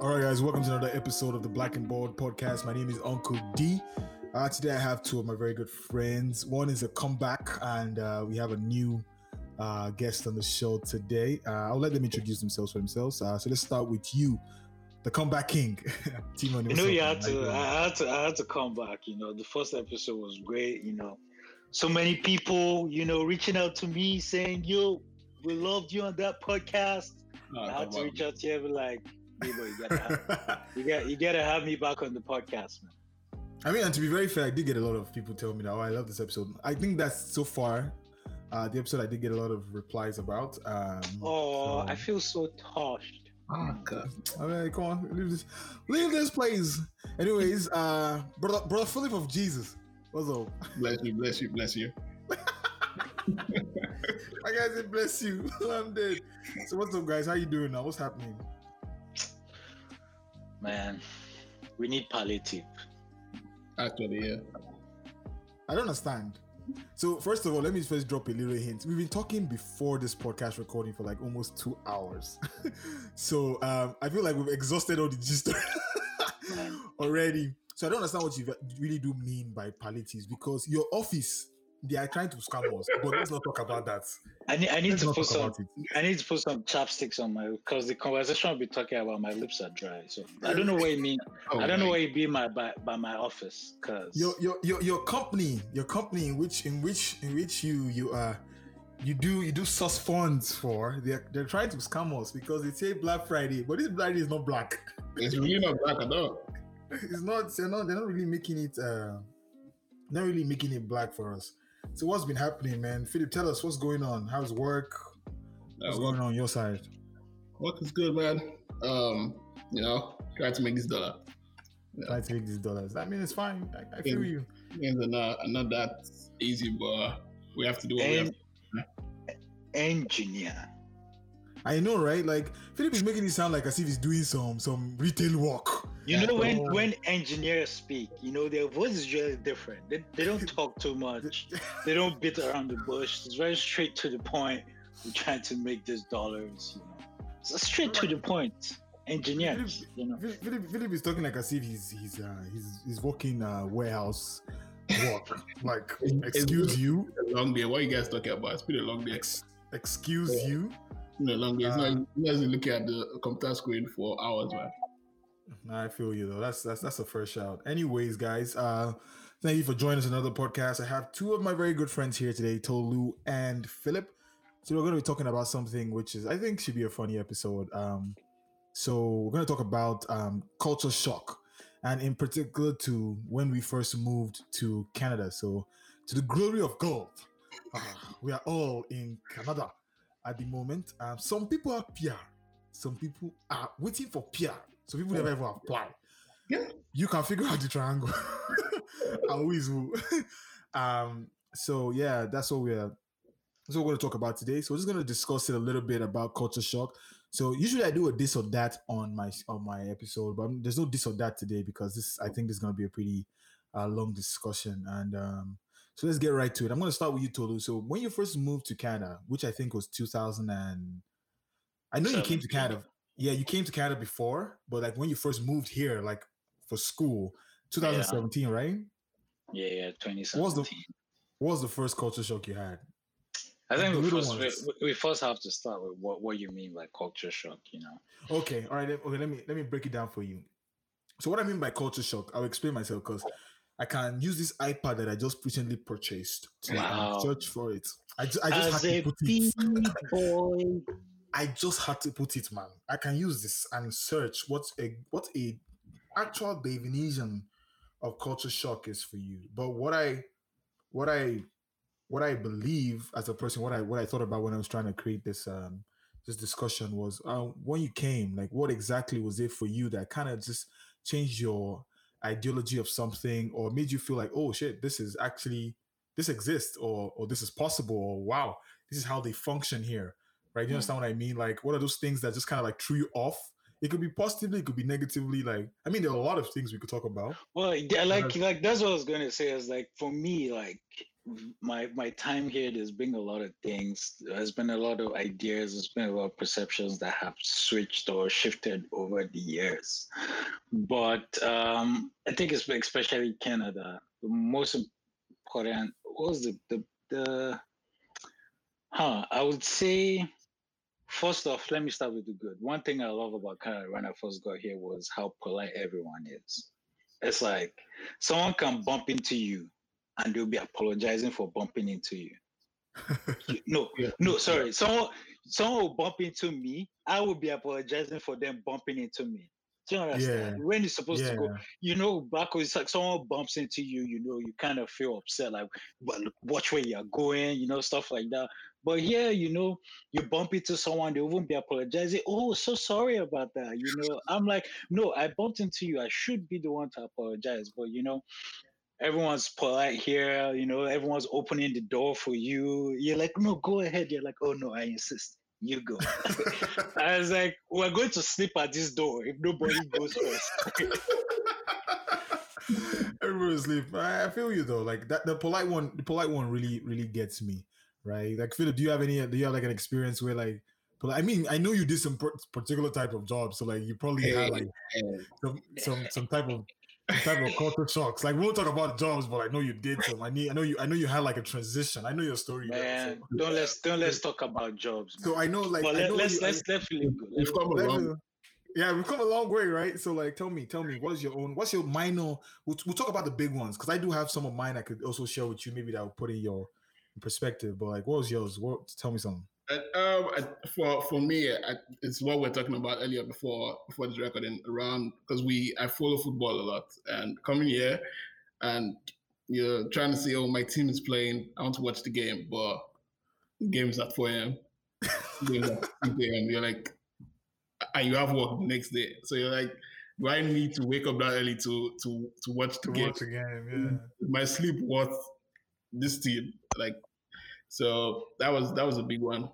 All right, guys, welcome to another episode of the Black and Bold podcast. My name is Uncle D. Uh, today, I have two of my very good friends. One is a comeback, and uh, we have a new uh, guest on the show today. Uh, I'll let them introduce themselves for themselves. Uh, so let's start with you, the comeback king, Timon. You know, you had to. I had to. I had to come back. You know, the first episode was great. You know, so many people, you know, reaching out to me saying, "Yo, we loved you on that podcast." Oh, I had to reach out to you and be like, you gotta have, you got you gotta have me back on the podcast, man. I mean, and to be very fair, I did get a lot of people tell me that. Oh, I love this episode. I think that's so far uh, the episode I did get a lot of replies about. Um, oh, so. I feel so touched. Oh god! I mean, come on, leave this, leave this place. Anyways, uh, brother, brother Philip of Jesus, what's up? Bless you, bless you, bless you. I guys, it bless you. I'm dead. So what's up, guys? How you doing now? What's happening? Man, we need palliative. Actually, yeah. I don't understand. So first of all, let me first drop a little hint. We've been talking before this podcast recording for like almost two hours. so um, I feel like we've exhausted all the gist already. So I don't understand what you really do mean by palliatives because your office they are trying to scam us, but let's not talk about that. I need, I need to put some. I need to put some chapsticks on my because the conversation will be talking about my lips are dry. So I don't know what you mean. oh I don't know what you mean by by, by my office because your, your your your company, your company in which in which in which you you are. You do you do source funds for they're they're trying to scam us because they say Black Friday, but this Friday is not black. It's really not black at all. It's not. They're not. They're not really making it. Uh, not really making it black for us. So what's been happening, man? Philip, tell us what's going on. How's work? What's uh, going on, on your side? Work is good, man. Um, you know, try to make this dollar. Yeah. Try to make these dollars. I mean, it's fine. I, I feel things, you. Things are not, not that easy, but we have to do what en- we have to. Engineer. I know, right? Like Philip is making it sound like as if he's doing some some retail work. You know, when when engineers speak, you know their voice is really different. They, they don't talk too much. they don't beat around the bush. It's very straight to the point. We're trying to make these dollars. You know, so straight to the point. Engineers. Philip, you know, Philip, Philip is talking like as if he's he's uh, he's he's working uh, warehouse work. like, excuse you. long day. What you guys talking about? It's been a long day. Ex- excuse yeah. you no longer. It's uh, not. You guys looking at the computer screen for hours, man. I feel you though. That's that's that's the first shout. Anyways, guys, uh, thank you for joining us another podcast. I have two of my very good friends here today, Tolu and Philip. So we're going to be talking about something which is I think should be a funny episode. Um, so we're going to talk about um, culture shock, and in particular to when we first moved to Canada. So to the glory of God, uh, we are all in Canada at the moment. Um, some people are PR, some people are waiting for PR. Some people never ever apply. Yeah. You can figure out the triangle. Always will. um, so yeah, that's what we're that's what we're going to talk about today. So we're just going to discuss it a little bit about culture shock. So usually I do a this or that on my on my episode, but there's no this or that today because this I think this is going to be a pretty uh, long discussion. And um, so let's get right to it. I'm going to start with you, Tolu. So when you first moved to Canada, which I think was 2000 and I know you came to Canada. Yeah, you came to Canada before, but like when you first moved here, like for school, 2017, yeah. right? Yeah, yeah, 2017. What was the what was the first culture shock you had? I think we first, we, we, first have to start with what, what you mean by culture shock, you know. Okay, all right. Okay, let me let me break it down for you. So what I mean by culture shock, I'll explain myself because I can use this iPad that I just recently purchased to wow. search for it. I, just, I just As had to put it. boy. I just had to put it, man. I can use this and search what a what a actual definition of culture shock is for you. But what I what I what I believe as a person, what I what I thought about when I was trying to create this um this discussion was uh, when you came, like what exactly was it for you that kind of just changed your ideology of something or made you feel like, oh shit, this is actually this exists or or this is possible or wow, this is how they function here. Right? You mm understand what I mean? Like what are those things that just kind of like threw you off? It could be positively, it could be negatively. Like, I mean, there are a lot of things we could talk about. Well, yeah, like, like that's what I was gonna say. Is like for me, like my my time here, there's been a lot of things. There's been a lot of ideas. There's been a lot of perceptions that have switched or shifted over the years. But um, I think it's especially Canada. The most important was the the the. Huh. I would say. First off, let me start with the good. One thing I love about Canada when I first got here was how polite everyone is. It's like someone can bump into you and they'll be apologizing for bumping into you. no, yeah. no, sorry. Someone someone will bump into me. I will be apologizing for them bumping into me. Do you understand? Yeah. When you're supposed yeah. to go, you know, back when it's like someone bumps into you, you know, you kind of feel upset, like, but watch where you're going, you know, stuff like that. But here, you know, you bump into someone, they won't be apologizing. Oh, so sorry about that. You know, I'm like, no, I bumped into you. I should be the one to apologize. But you know, everyone's polite here. You know, everyone's opening the door for you. You're like, no, go ahead. You're like, oh no, I insist. You go. I was like, we're going to sleep at this door if nobody goes first. Everyone sleep. I feel you though. Like that, the polite one, the polite one really, really gets me. Right. Like Philip, do you have any? Do you have like an experience where like I mean, I know you did some particular type of job, so like you probably had like some some some type of type of culture shocks. Like we won't talk about jobs, but I know you did some. I need. I know you. I know you had like a transition. I know your story. Man, so. don't let's don't let's talk about jobs. Man. So I know, like, but let, us let's, you, let's definitely go. Let's come along. Yeah, we've come a long way, right? So, like, tell me, tell me, what's your own? What's your minor? We'll, we'll talk about the big ones because I do have some of mine I could also share with you. Maybe that will put in your perspective. But like, what was yours? What? Tell me something. Um, for for me, I, it's what we're talking about earlier before before this recording around because we I follow football a lot and coming here and you're trying to see oh my team is playing I want to watch the game but the game is at 4 a.m. game at 6 a.m. You're like and you have work the next day so you're like do I need to wake up that early to to to watch the to game? Watch the game, yeah. My sleep worth this team like so that was that was a big one.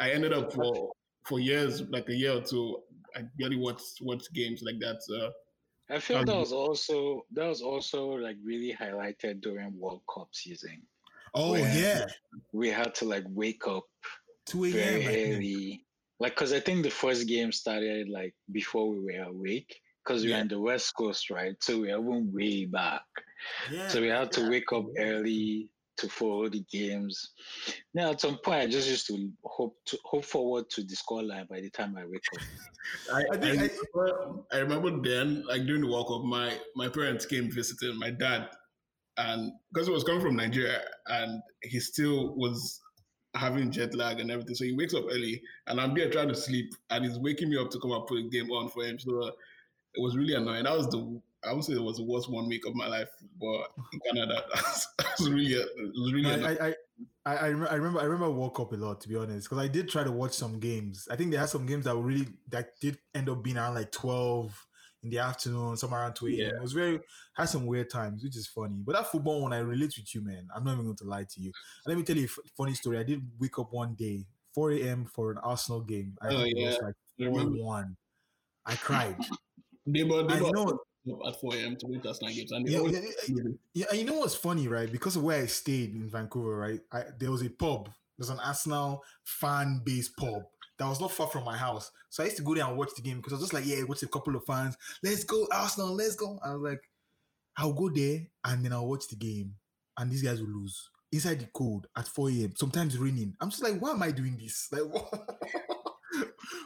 I ended up for for years, like a year or two, I barely watched watch games like that. So I feel um, that was also that was also like really highlighted during World Cup season. Oh yeah, we had to like wake up 2 a.m. very early, like because I think the first game started like before we were awake because we yeah. in the West Coast, right? So we even way back. Yeah, so we had to wake up early, to follow the games. Now, at some point, I just used to hope to hope forward to the scoreline by the time I wake up. I, I, I, remember, I remember then, like during the World Cup, my my parents came visiting my dad, and because he was coming from Nigeria, and he still was having jet lag and everything, so he wakes up early, and I'm there trying to sleep, and he's waking me up to come and put a game on for him. So uh, it was really annoying. That was the I would say it was the worst one week of my life, but in Canada, that's, was really, it was really. I, I, I, I, remember, I remember, I woke up a lot to be honest, because I did try to watch some games. I think they had some games that were really that did end up being around like twelve in the afternoon, somewhere around two a.m. Yeah. It was very had some weird times, which is funny. But that football one, I relate with you, man. I'm not even going to lie to you. let me tell you a funny story. I did wake up one day, 4 a.m. for an Arsenal game. I oh, yeah. like 4 1. I cried. They, but, they, you know, at 4 a.m. to wait last night games. And yeah, always- yeah, yeah, yeah, and you know what's funny, right? Because of where I stayed in Vancouver, right? I, there was a pub. There's an Arsenal fan based pub that was not far from my house. So I used to go there and watch the game because I was just like, yeah, watch a couple of fans. Let's go, Arsenal, let's go. I was like, I'll go there and then I'll watch the game. And these guys will lose inside the cold at 4 a.m. Sometimes raining. I'm just like, why am I doing this? Like, what,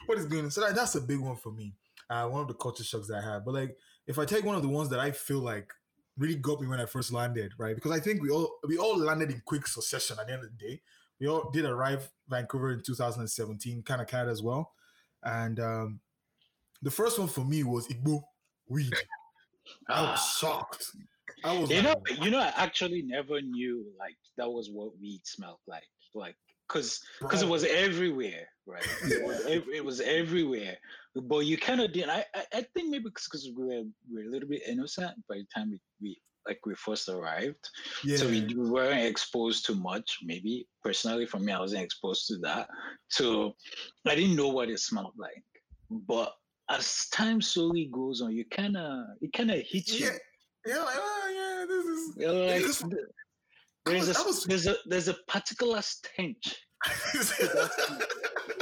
what is going on? So that, that's a big one for me. Uh, one of the culture shocks that I had. But like, if I take one of the ones that I feel like really got me when I first landed, right? Because I think we all we all landed in quick succession at the end of the day. We all did arrive Vancouver in 2017, kind of cat as well. And um, the first one for me was Igbo weed. I was ah. shocked. I was you like, know, you know, I actually never knew like that was what weed smelled like. Like because because it was everywhere, right? it, was, it was everywhere. But you kind of did. I, I, think maybe because we were we were a little bit innocent by the time we, we like we first arrived, yeah. so we, we weren't exposed to much. Maybe personally, for me, I wasn't exposed to that, so I didn't know what it smelled like. But as time slowly goes on, you kind of it kind of hits you. Yeah, yeah, like, oh yeah, this is. You're like, There's a, was... there's a there's a particular stench.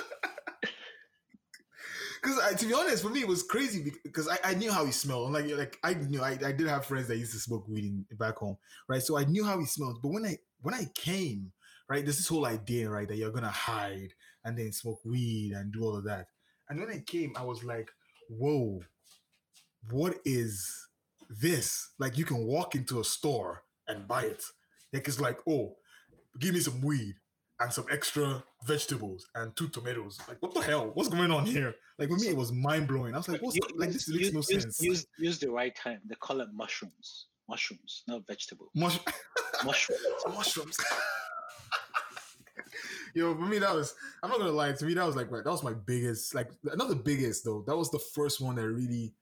Because to be honest, for me it was crazy because I, I knew how he smelled. Like like I knew I, I did have friends that used to smoke weed in, back home, right? So I knew how he smelled. But when I when I came, right, there's this whole idea, right, that you're gonna hide and then smoke weed and do all of that. And when I came, I was like, whoa, what is this? Like you can walk into a store and buy it. Like it's like, oh, give me some weed and some extra vegetables and two tomatoes. Like, what the hell? What's going on here? Like for me, it was mind blowing. I was like, what's use, like this makes use, no sense. Use, use the right time. They call it mushrooms. Mushrooms, not vegetables. Mush- mushrooms. mushrooms. Yo, for me, that was, I'm not gonna lie, to me, that was like, that was my biggest, like, not the biggest though. That was the first one that really,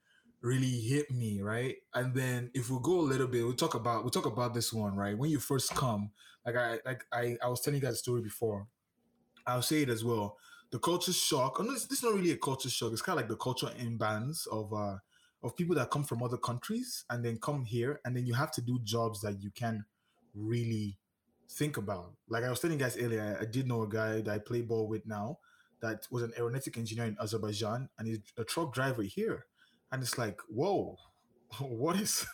really hit me, right? And then if we go a little bit, we'll talk about, we'll talk about this one, right? When you first come, like I, like I, I was telling you guys a story before. I'll say it as well. The culture shock, and this, this is not really a culture shock. It's kind of like the culture imbalance of, uh, of people that come from other countries and then come here and then you have to do jobs that you can really think about. Like I was telling you guys earlier, I did know a guy that I play ball with now that was an aeronautic engineer in Azerbaijan and he's a truck driver here. And it's like, whoa, what is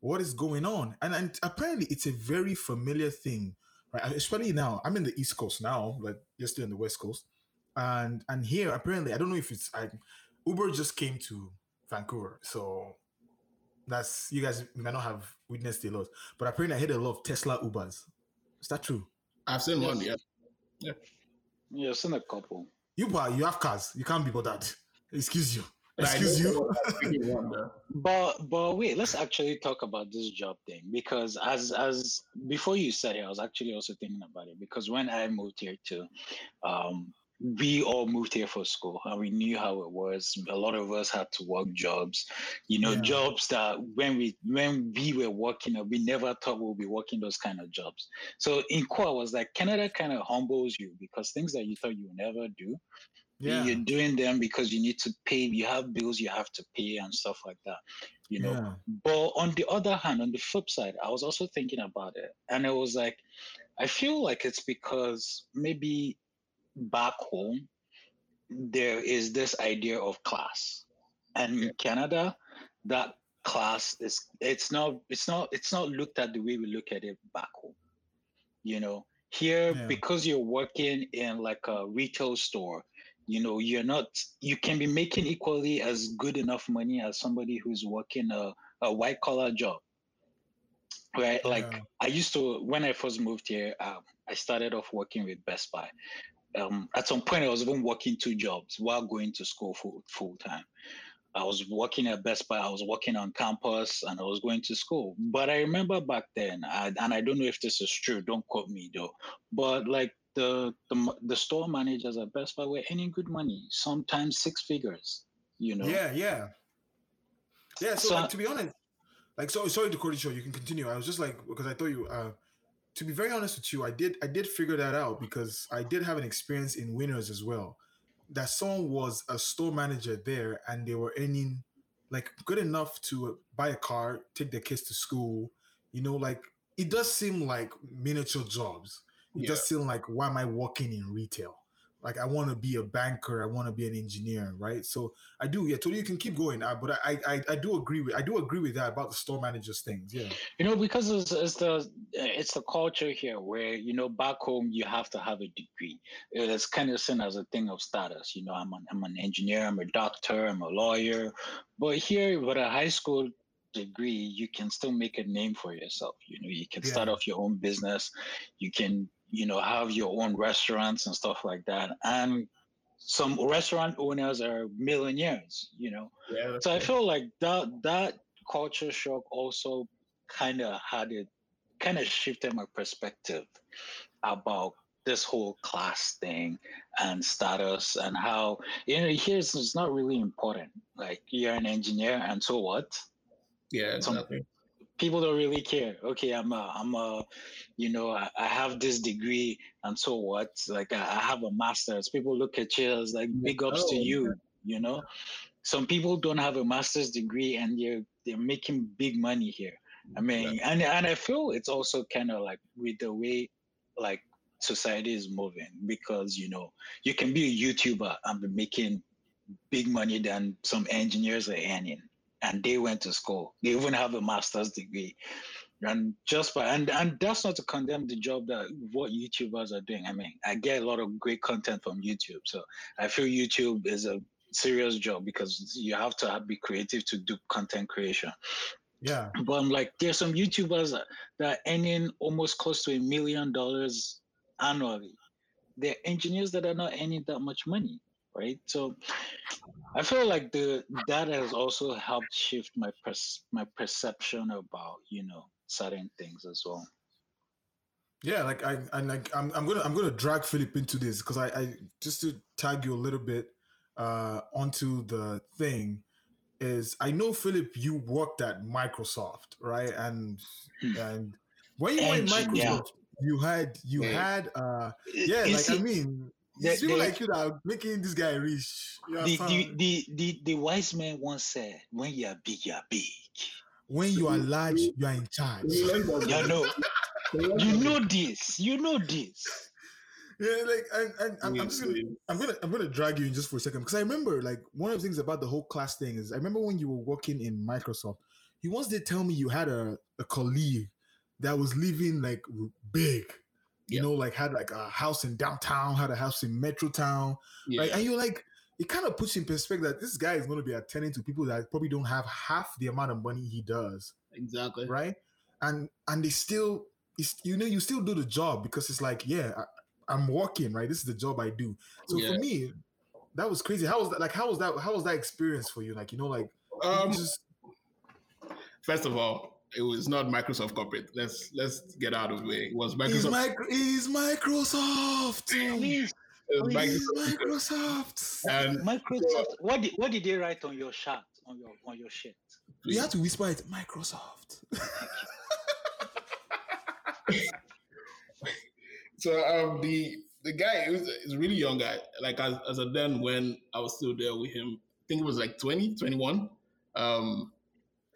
what is going on? And, and apparently it's a very familiar thing, right? Especially now. I'm in the East Coast now, but you're still in the West Coast. And and here apparently I don't know if it's I Uber just came to Vancouver. So that's you guys may not have witnessed a lot, but apparently I heard a lot of Tesla Ubers is that true? I've seen yes. one. Yeah. Yeah. Yeah, I've seen a couple. You buy, you have cars. You can't be bothered. Excuse you. Excuse you. but but wait, let's actually talk about this job thing because as as before you said it, I was actually also thinking about it because when I moved here to um we all moved here for school and we knew how it was a lot of us had to work jobs you know yeah. jobs that when we when we were working we never thought we'll be working those kind of jobs so in core was like canada kind of humbles you because things that you thought you would never do yeah. you're doing them because you need to pay you have bills you have to pay and stuff like that you know yeah. but on the other hand on the flip side i was also thinking about it and it was like i feel like it's because maybe back home, there is this idea of class. And in Canada, that class is it's not it's not it's not looked at the way we look at it back home. You know, here yeah. because you're working in like a retail store, you know, you're not you can be making equally as good enough money as somebody who's working a, a white collar job. Right. Like yeah. I used to when I first moved here, um, I started off working with Best Buy um, at some point I was even working two jobs while going to school full full time. I was working at Best Buy, I was working on campus, and I was going to school. But I remember back then, I, and I don't know if this is true. Don't quote me though. But like the the, the store managers at Best Buy were earning good money, sometimes six figures. You know. Yeah, yeah, yeah. So, so like, to be honest, like so sorry to cut you short. You can continue. I was just like because I thought you. uh to be very honest with you, I did I did figure that out because I did have an experience in Winners as well. That someone was a store manager there and they were earning like good enough to buy a car, take their kids to school. You know, like it does seem like miniature jobs. It yeah. does seem like why am I working in retail? like I want to be a banker, I want to be an engineer, right? So I do, yeah. Totally, you can keep going, uh, but I, I, I do agree with, I do agree with that about the store managers things, yeah. You know, because it's, it's the, it's the culture here where you know back home you have to have a degree. It's kind of seen as a thing of status. You know, I'm an, I'm an engineer, I'm a doctor, I'm a lawyer, but here with a high school degree, you can still make a name for yourself. You know, you can yeah. start off your own business, you can you know, have your own restaurants and stuff like that. And some restaurant owners are millionaires, you know. Yeah, so I feel like that that culture shock also kind of had it kind of shifted my perspective about this whole class thing and status and how you know here's it's not really important like you're an engineer and so what yeah exactly people don't really care. Okay, I'm a, I'm a, you know, I, I have this degree, and so what? Like I, I, have a master's. People look at you as like big ups oh, to you. You know, some people don't have a master's degree and they're they're making big money here. I mean, yeah. and and I feel it's also kind of like with the way like society is moving because you know you can be a YouTuber and be making big money than some engineers are earning, and they went to school. They even have a master's degree, and just by and and that's not to condemn the job that what YouTubers are doing. I mean, I get a lot of great content from YouTube, so I feel YouTube is a serious job because you have to be creative to do content creation. Yeah. But I'm like, there's some YouTubers that, that are earning almost close to a million dollars annually. They're engineers that are not earning that much money, right? So I feel like the that has also helped shift my pers- my perception about you know certain things as well. Yeah, like I and like I'm I'm gonna I'm gonna drag Philip into this because I, I just to tag you a little bit uh onto the thing is I know Philip you worked at Microsoft, right? And hmm. and when you were in Microsoft, yeah. you had you yeah. had uh yeah, you like see, I mean it's people like you that are making this guy rich. The, the, the, the, the wise man once said, when you are big, you are big. When you are large, you are in charge. you know. You know this. You know this. Yeah, like and, and I'm, I'm, just gonna I'm gonna I'm gonna drag you in just for a second because I remember like one of the things about the whole class thing is I remember when you were working in Microsoft, you once did tell me you had a, a colleague that was living like big, you yep. know, like had like a house in downtown, had a house in Metrotown, yeah. right? And you're like, it kind of puts in perspective that this guy is going to be attending to people that probably don't have half the amount of money he does. Exactly. Right. And and they still, you know, you still do the job because it's like, yeah, I'm working, right? This is the job I do. So yeah. for me, that was crazy. How was that? Like, how was that? How was that experience for you? Like, you know, like, um, just... first of all, it was not Microsoft corporate. Let's let's get out of the way. It was Microsoft. Is Microsoft. Please. Microsoft. Microsoft. And Microsoft. What did what did they write on your shirt? On your on your shirt? You had to whisper it. Microsoft. So um, the the guy is is really young guy. Like as as a then when I was still there with him, I think it was like 20, 21. Um,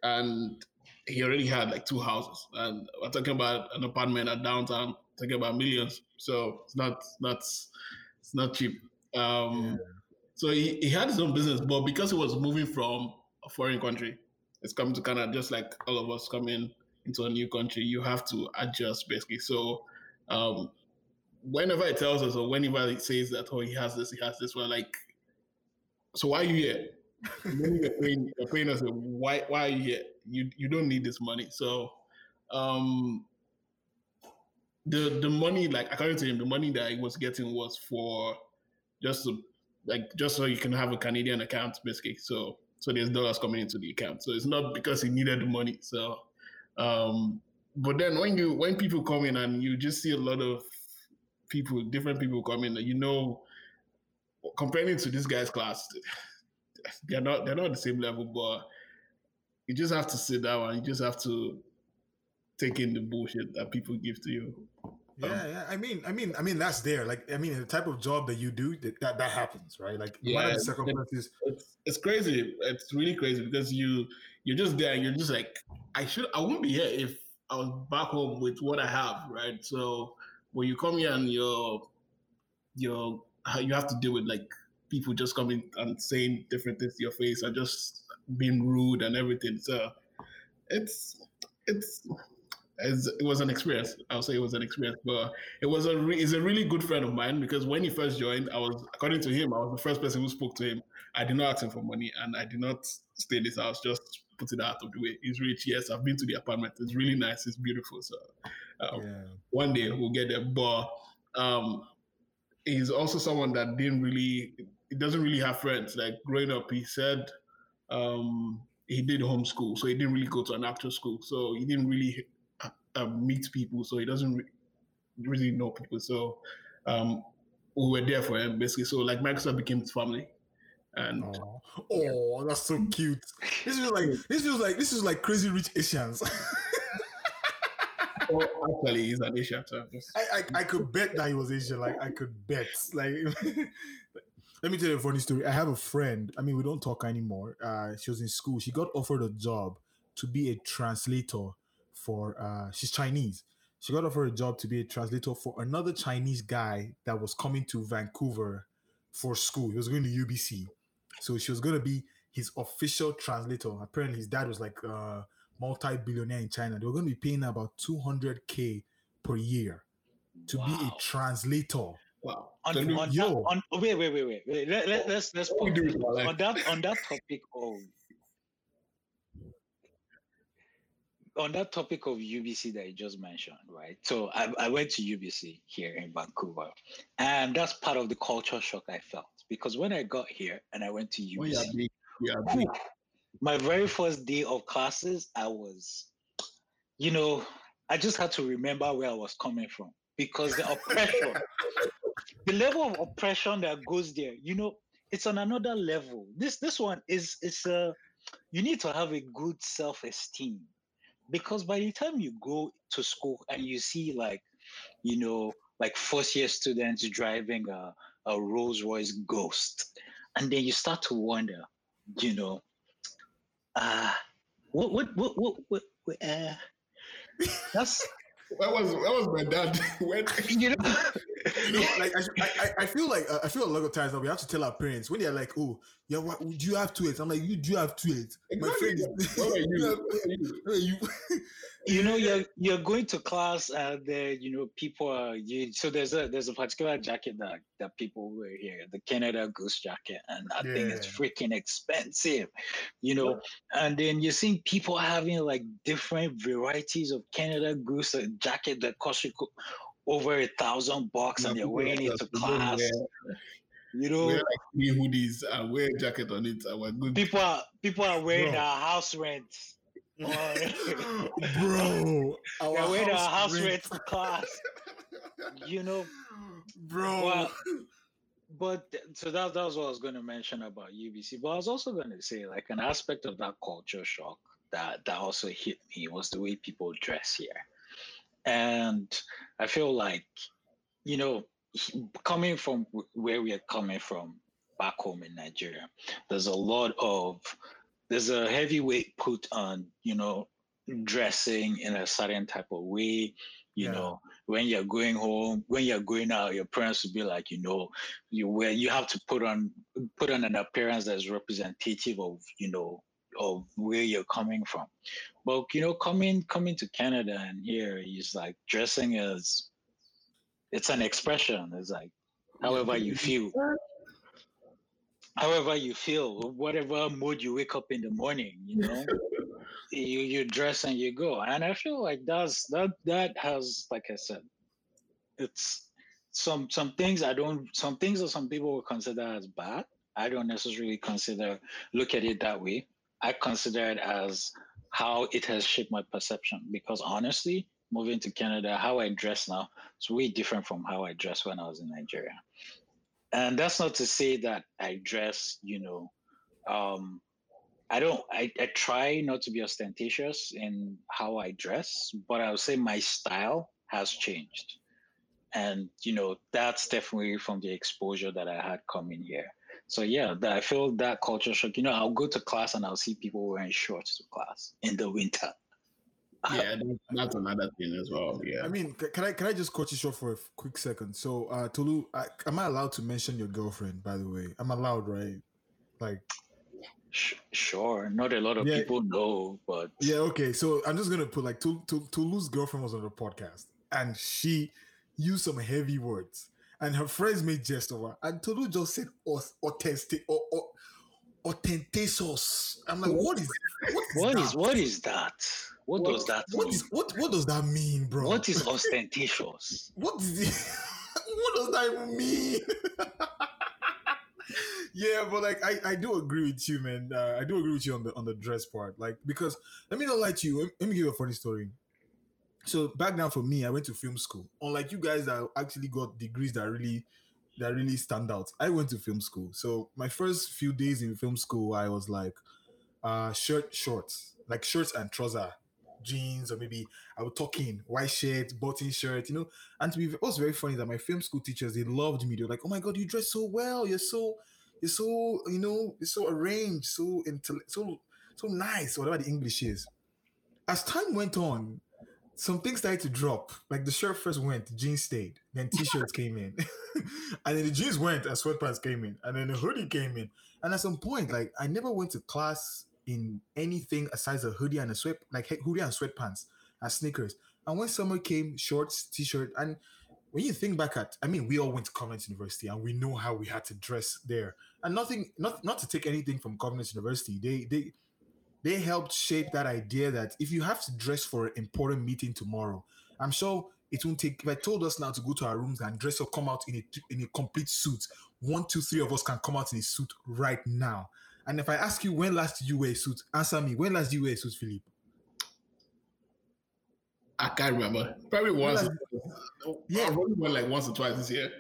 and he already had like two houses, and we're talking about an apartment at downtown, talking about millions. So it's not not it's not cheap. Um, yeah. So he, he had his own business, but because he was moving from a foreign country, it's coming to Canada, just like all of us coming into a new country, you have to adjust basically. So um, whenever it tells us or whenever he says that oh he has this, he has this, we're like, so why are you here? you're paying, you're paying us. Why why are you here? You you don't need this money. So um the the money, like according to him, the money that he was getting was for just to like just so you can have a Canadian account, basically. So so there's dollars coming into the account. So it's not because he needed the money. So um but then when you when people come in and you just see a lot of people, different people come in, you know, comparing to this guy's class, they're not they're not the same level, but you just have to sit down and you just have to take in the bullshit that people give to you. Yeah, um, yeah. I mean, I mean, I mean, that's there. Like, I mean, the type of job that you do, that that, that happens, right? Like, yeah, the circumstances. It's, it's crazy. It's really crazy because you you're just there. and You're just like, I should. I wouldn't be here if I was back home with what I have, right? So when you come here and you're you're you have to deal with like people just coming and saying different things to your face and just being rude and everything. So it's it's it was an experience. I'll say it was an experience, but it was a re- he's a really good friend of mine because when he first joined, I was according to him, I was the first person who spoke to him. I did not ask him for money, and I did not stay in this house. Just put it out of the way. He's rich. Yes, I've been to the apartment. It's really nice. It's beautiful. So um, yeah. one day we'll get there. But um, he's also someone that didn't really, he doesn't really have friends. Like growing up, he said um, he did homeschool, so he didn't really go to an actual school. So he didn't really uh, uh meet people. So he doesn't re- really know people. So um, we were there for him basically. So like Microsoft became his family. And oh, oh that's so cute. This is like this feels like this is like crazy rich Asians. oh, actually, he's an Asian. So I, I I could bet that he was Asian. Like I could bet. Like let me tell you a funny story. I have a friend. I mean, we don't talk anymore. Uh, she was in school. She got offered a job to be a translator for uh, she's Chinese. She got offered a job to be a translator for another Chinese guy that was coming to Vancouver for school. He was going to UBC, so she was going to be his official translator. Apparently, his dad was like a multi-billionaire in China. They were going to be paying about 200k per year to be a translator. Wow. On, on, that, on wait, wait, wait, wait, wait. Let, let, let's let's What we pause. do with on that on that topic of on that topic of UBC that you just mentioned, right? So I, I went to UBC here in Vancouver, and that's part of the culture shock I felt because when I got here and I went to yeah, UBC. Yeah, whew, my very first day of classes, I was, you know, I just had to remember where I was coming from because the oppression, the level of oppression that goes there, you know, it's on another level. This this one is is uh you need to have a good self-esteem because by the time you go to school and you see like, you know, like first year students driving a, a Rolls Royce Ghost, and then you start to wonder, you know, uh what what what what, what, what uh that's That was that was my dad. when, you know You know, like I, I, I feel like uh, I feel a lot of times that we have to tell our parents when they're like, "Oh, yeah, what, do you have twins?" I'm like, "You do have twins." My Exactly. friend, is- What are you? you have- What are you? Hey, you you know you're you're going to class and then you know people are you so there's a there's a particular jacket that that people wear here the canada goose jacket and i think it's freaking expensive you know and then you're seeing people having like different varieties of canada goose uh, jacket that cost you co- over a thousand bucks and Yeah, you're wearing like it to that, they don't class wear- you know Wear like three hoodies and wear a jacket on it and we're good. people are people are wearing Bro. our house rent bro, they're our wearing our house house rent. rent to class you know bro. Well, but so that, that was what I was going to mention about UBC. But I was also going to say, like, an aspect of that culture shock that that also hit me was the way people dress here, and I feel like, you know, coming from where we are coming from back home in Nigeria, there's a lot of there's a heavy weight put on, you know, dressing in a certain type of way. You Yeah. know, when you're going home, when you're going out, your parents will be like, you know, you wear you have to put on put on an appearance that's representative of, you know, of where you're coming from. But you know, coming coming to Canada and here, is like dressing as it's an expression. It's like however you feel. However you feel, whatever mood you wake up in the morning, you know you you dress and you go and i feel like that's that that has like i said it's some some things i don't some things that some people would consider as bad i don't necessarily consider look at it that way i consider it as how it has shaped my perception because honestly moving to canada how i dress now is way different from how i dressed when i was in nigeria and that's not to say that i dress you know um I don't. I, I try not to be ostentatious in how I dress, but I would say my style has changed, and you know that's definitely from the exposure that I had coming here. So yeah, that, I feel that culture shock. You know, I'll go to class and I'll see people wearing shorts to class in the winter. Yeah, that- that's another thing as well. Yeah. I mean, can I can I just cut you short for a quick second? So, uh, Tolu, I, am I allowed to mention your girlfriend? By the way, I'm allowed, right? Like, sure, not a lot of Yeah. people know, but yeah, okay. So I'm just gonna put like Tul- Tul- Tolu's girlfriend was on the podcast, and she used some heavy words, and her friends made jest of her, and Tolu just said "Aus- authentic or or authenticious. I'm like, what is what is what that? is what is that? What, What- does that what mean? is what what does that mean, bro? what is ostentatious? What is it? what does that even mean? yeah, but like I, I do agree with you, man. Uh, I do agree with you on the on the dress part. Like because let me not lie to you. Let me give you a funny story. So back down for me, I went to film school. Unlike you guys that actually got degrees that really that really stand out. I went to film school. So my first few days in film school, I was like uh shirt shorts, like shirts and trouser, jeans, or maybe I would tuck in white shirt, button shirt, you know. And to be it was very funny that my film school teachers they loved me. They're like, "Oh my god, you dress so well. You're so, you're so, you know, you're so arranged, so intellect, so, so nice, whatever the English is." As time went on, some things started to drop. Like the shirt first went, jeans stayed, then t-shirts came in, and then the jeans went, and sweatpants came in, and then the hoodie came in. And at some point, like I never went to class in anything aside a hoodie and a sweat, like hoodie and sweatpants and sneakers. And when summer came, shorts, t-shirt, and when you think back at, I mean, we all went to Covenant University and we know how we had to dress there. And nothing, not not to take anything from Covenant University, they they they helped shape that idea that if you have to dress for an important meeting tomorrow, I'm sure it won't take. If I told us now to go to our rooms and dress or come out in a in a complete suit, one, two, three of us can come out in a suit right now. And if I ask you when last did you wear a suit, answer me. When last did you wear a suit, Philip? I can't remember. Probably once. yeah, I've only like once or twice this year.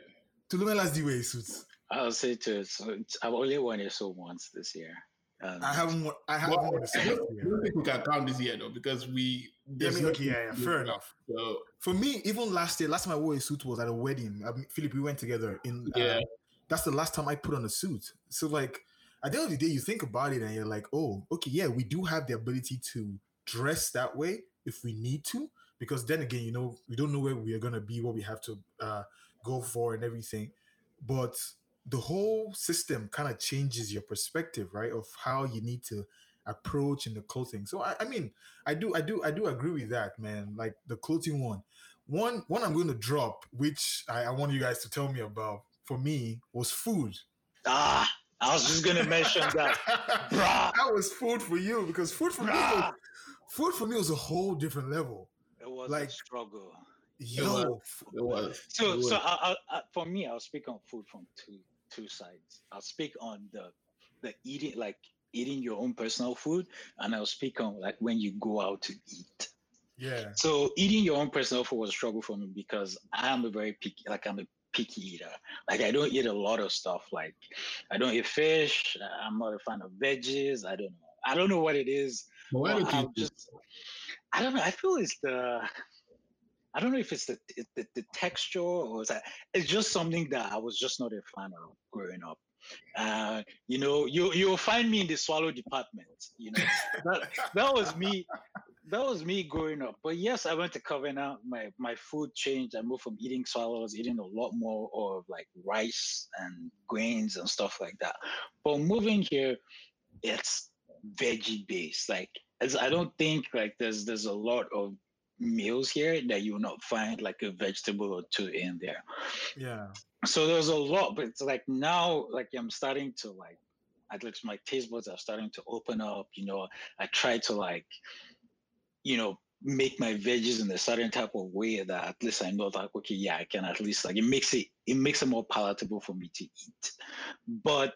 To when last did you wear a suit? I'll say to so I've only worn a suit once this year. Um, I haven't. I haven't. Well, I don't think we can count this year though because we. Yeah, I mean, okay, yeah, yeah, fair enough. So, For me, even last year, last time I wore a suit was at a wedding. I mean, Philip, we went together. In uh, yeah, that's the last time I put on a suit. So like, at the end of the day, you think about it and you're like, oh, okay, yeah, we do have the ability to dress that way if we need to. Because then again, you know, we don't know where we are gonna be, what we have to uh, go for, and everything. But the whole system kind of changes your perspective, right, of how you need to approach in the clothing. So I, I mean, I do, I do, I do agree with that, man. Like the clothing one, one, one I'm going to drop, which I, I want you guys to tell me about. For me, was food. Ah, I was just gonna mention that. Bruh. That was food for you because food for Bruh. me, was, food for me was a whole different level. It was like struggle. Yo, it was. So, it was. so I, I, for me, I'll speak on food from two two sides. I'll speak on the the eating like eating your own personal food, and I'll speak on like when you go out to eat. Yeah. So eating your own personal food was a struggle for me because I am a very picky, like I'm a picky eater. Like I don't eat a lot of stuff. Like I don't eat fish. I'm not a fan of veggies. I don't know. I don't know what it is. Why do you just? I don't know. I feel it's the I don't know if it's the, the, the texture or that it's just something that I was just not a fan of growing up. Uh, you know, you you'll find me in the swallow department. You know, that, that was me. That was me growing up. But yes, I went to Covenant. My my food changed. I moved from eating swallows, eating a lot more of like rice and grains and stuff like that. But moving here, it's veggie based. Like I don't think like there's there's a lot of meals here that you will not find like a vegetable or two in there. Yeah. So there's a lot, but it's like now, like I'm starting to like, at least my taste buds are starting to open up. You know, I try to like, you know, make my veggies in a certain type of way that at least I know that okay, yeah, I can at least like it makes it it makes it more palatable for me to eat. But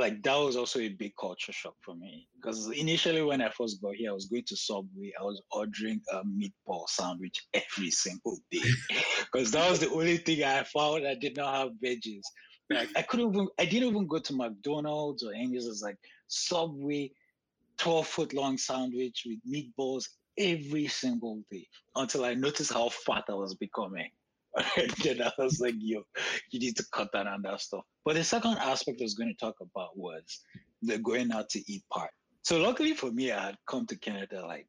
like that was also a big culture shock for me because initially when I first got here, I was going to Subway. I was ordering a meatball sandwich every single day because that was the only thing I found that did not have veggies. Like I couldn't even, I didn't even go to McDonald's or any. was like Subway, twelve foot long sandwich with meatballs every single day until I noticed how fat I was becoming. and then I was like, yo, you need to cut down on that stuff. But the second aspect I was going to talk about was the going out to eat part. So luckily for me, I had come to Canada like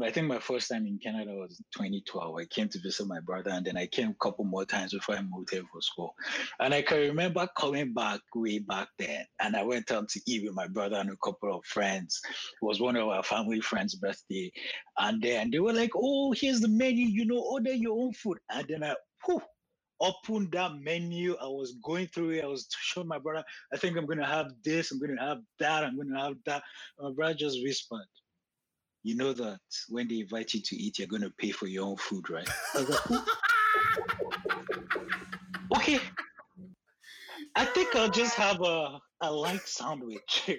I think my first time in Canada was 2012. I came to visit my brother, and then I came a couple more times before I moved here for school. And I can remember coming back way back then, and I went out to eat with my brother and a couple of friends. It was one of our family friends' birthday, and then they were like, "Oh, here's the menu. You know, order your own food." And then I, whew, opened that menu. I was going through it. I was showing my brother, I think I'm going to have this. I'm going to have that. I'm going to have that. My brother just whispered, you know that when they invite you to eat, you're going to pay for your own food, right? okay. I think I'll just have a, a light sandwich.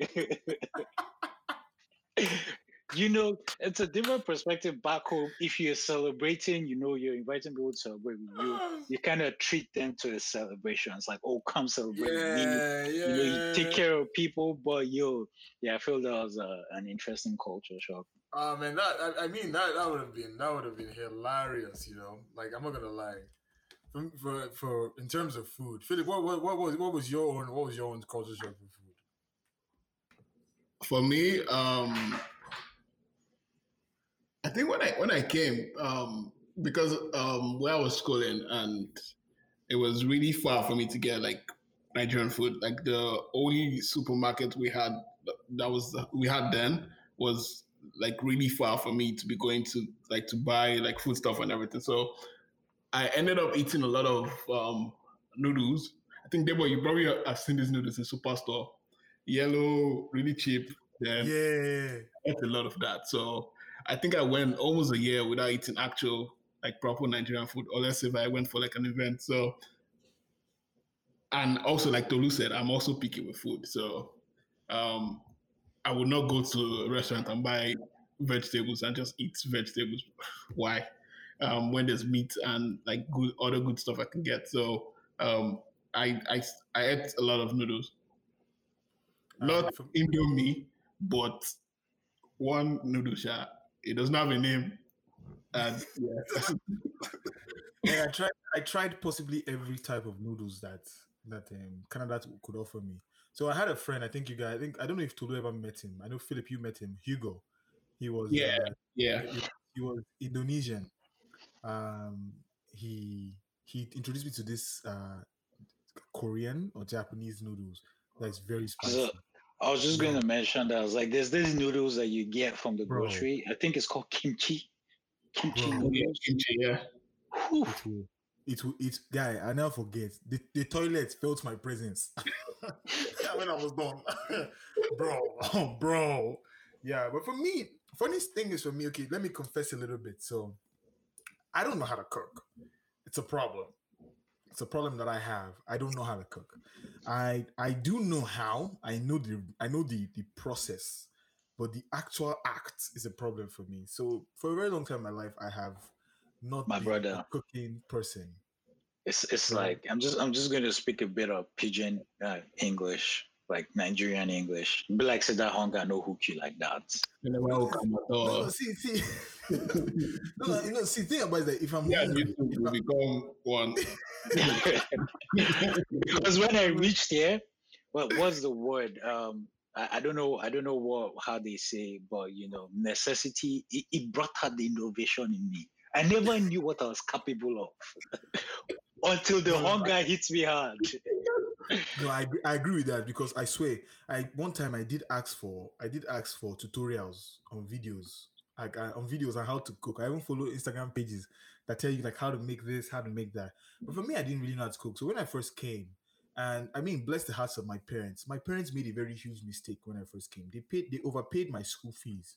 you know, it's a different perspective back home. If you're celebrating, you know, you're inviting people to celebrate with you. You kind of treat them to a celebration. It's like, oh, come celebrate yeah, with me. Yeah. You know, you take care of people. But yo, yeah, I feel that was a, an interesting culture shock. Oh man, that I, I mean that that would have been that would have been hilarious. You know, like I'm not gonna lie. For, for, for in terms of food, Philip, what, what what was what was your own what was your own culture shock for food? For me, um, I think when I when I came, um, because um, where I was schooling and it was really far for me to get like Nigerian food. Like the only supermarket we had that was we had then was like really far for me to be going to like to buy like food stuff and everything. So I ended up eating a lot of um, noodles. I think Debo, you probably have seen these noodles in superstore. Yellow, really cheap. Then yeah, I ate a lot of that. So I think I went almost a year without eating actual like proper Nigerian food, unless if I went for like an event. So and also like Tolu said, I'm also picky with food. So um I would not go to a restaurant and buy vegetables and just eat vegetables. Why? Um, when there's meat and like good other good stuff I can get. So um, I, I I ate a lot of noodles. Not um, Indomie, but one noodle shot. It doesn't have a name. And yeah. yeah, I tried I tried possibly every type of noodles that that um, Canada could offer me. So I had a friend. I think you guys. I think I don't know if Tolu ever met him. I know Philip, you met him. Hugo. He was. Yeah. Uh, yeah. He, he, was Indonesian. Um. He he introduced me to this uh Korean or Japanese noodles that's very spicy. So, I was just going to mention that. I was like, there's these noodles that you get from the Bro. grocery. I think it's called kimchi. Kimchi Bro. noodles. Kimchi, yeah. Whew it will it guy i never forget the, the toilet felt my presence when i was done bro oh, bro yeah but for me funniest thing is for me okay let me confess a little bit so i don't know how to cook it's a problem it's a problem that i have. I don't know how to cook. I i do know how. I know the i know the the process but the actual act is a problem for me. So for a very long time in my life i have not my brother. cooking person. It's it's yeah. like I'm just I'm just going to speak a bit of pidgin uh, English, like Nigerian English. Be like say that hunger no hook you like that. No, no, see, see, no, you know, see, think about that. If I'm yeah, hungry, you will become one. because when I reached here, what what's the word? Um, I, I, don't know. I don't know what how they say, but you know, necessity. It, it brought out the innovation in me. I never knew what I was capable of until the hunger hits me hard. No, I, I agree with that because I swear, I one time I did ask for I did ask for tutorials on videos, like uh, on videos on how to cook. I even follow Instagram pages that tell you like how to make this, how to make that. But for me, I didn't really know how to cook. So when I first came, and I mean, bless the hearts of my parents. My parents made a very huge mistake when I first came. They paid, they overpaid my school fees.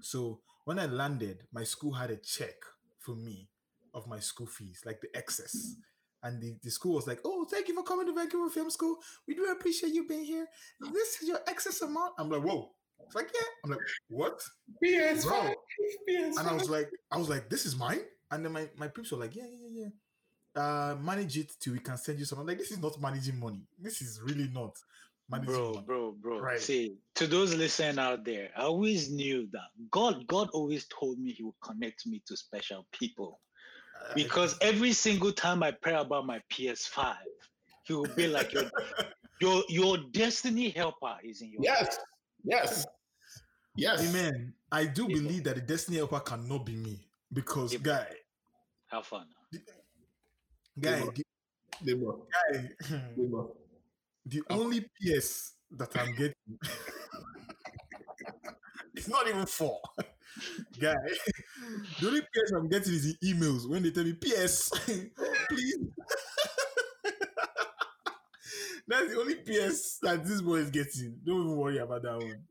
So when I landed, my school had a check for me of my school fees, like the excess. And the, the school was like, Oh, thank you for coming to Vancouver Film School. We do appreciate you being here. This is your excess amount. I'm like, Whoa. It's like, yeah. I'm like, what? PS Bro. PS and I was like, I was like, this is mine. And then my, my peeps were like, yeah, yeah, yeah. Uh, manage it till we can send you some. I'm like, this is not managing money. This is really not managing bro, money. Bro, bro, right. See, to those listening out there, I always knew that God, God always told me He would connect me to special people because every single time I pray about my PS5, he will be like your your your destiny helper is in your yes, life. yes, yes. Amen. I do believe that the destiny helper cannot be me because Amen. guy, have fun. Guy, the, guy, the only PS that I'm getting. it's not even four. Guy, the only PS I'm getting is the emails when they tell me PS, please. That's the only PS that this boy is getting. Don't even worry about that one.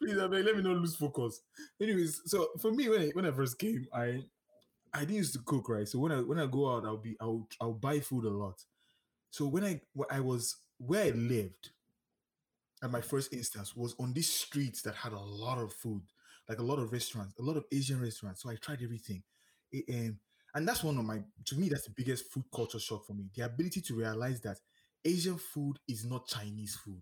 Please, I let me not lose focus. Anyways, so for me, when I when I first came, I I didn't used to cook, right? So when I when I go out, I'll be I'll I'll buy food a lot. So when I when I was where I lived, at my first instance was on these streets that had a lot of food like a lot of restaurants, a lot of Asian restaurants. So I tried everything. It, um, and that's one of my, to me, that's the biggest food culture shock for me. The ability to realize that Asian food is not Chinese food.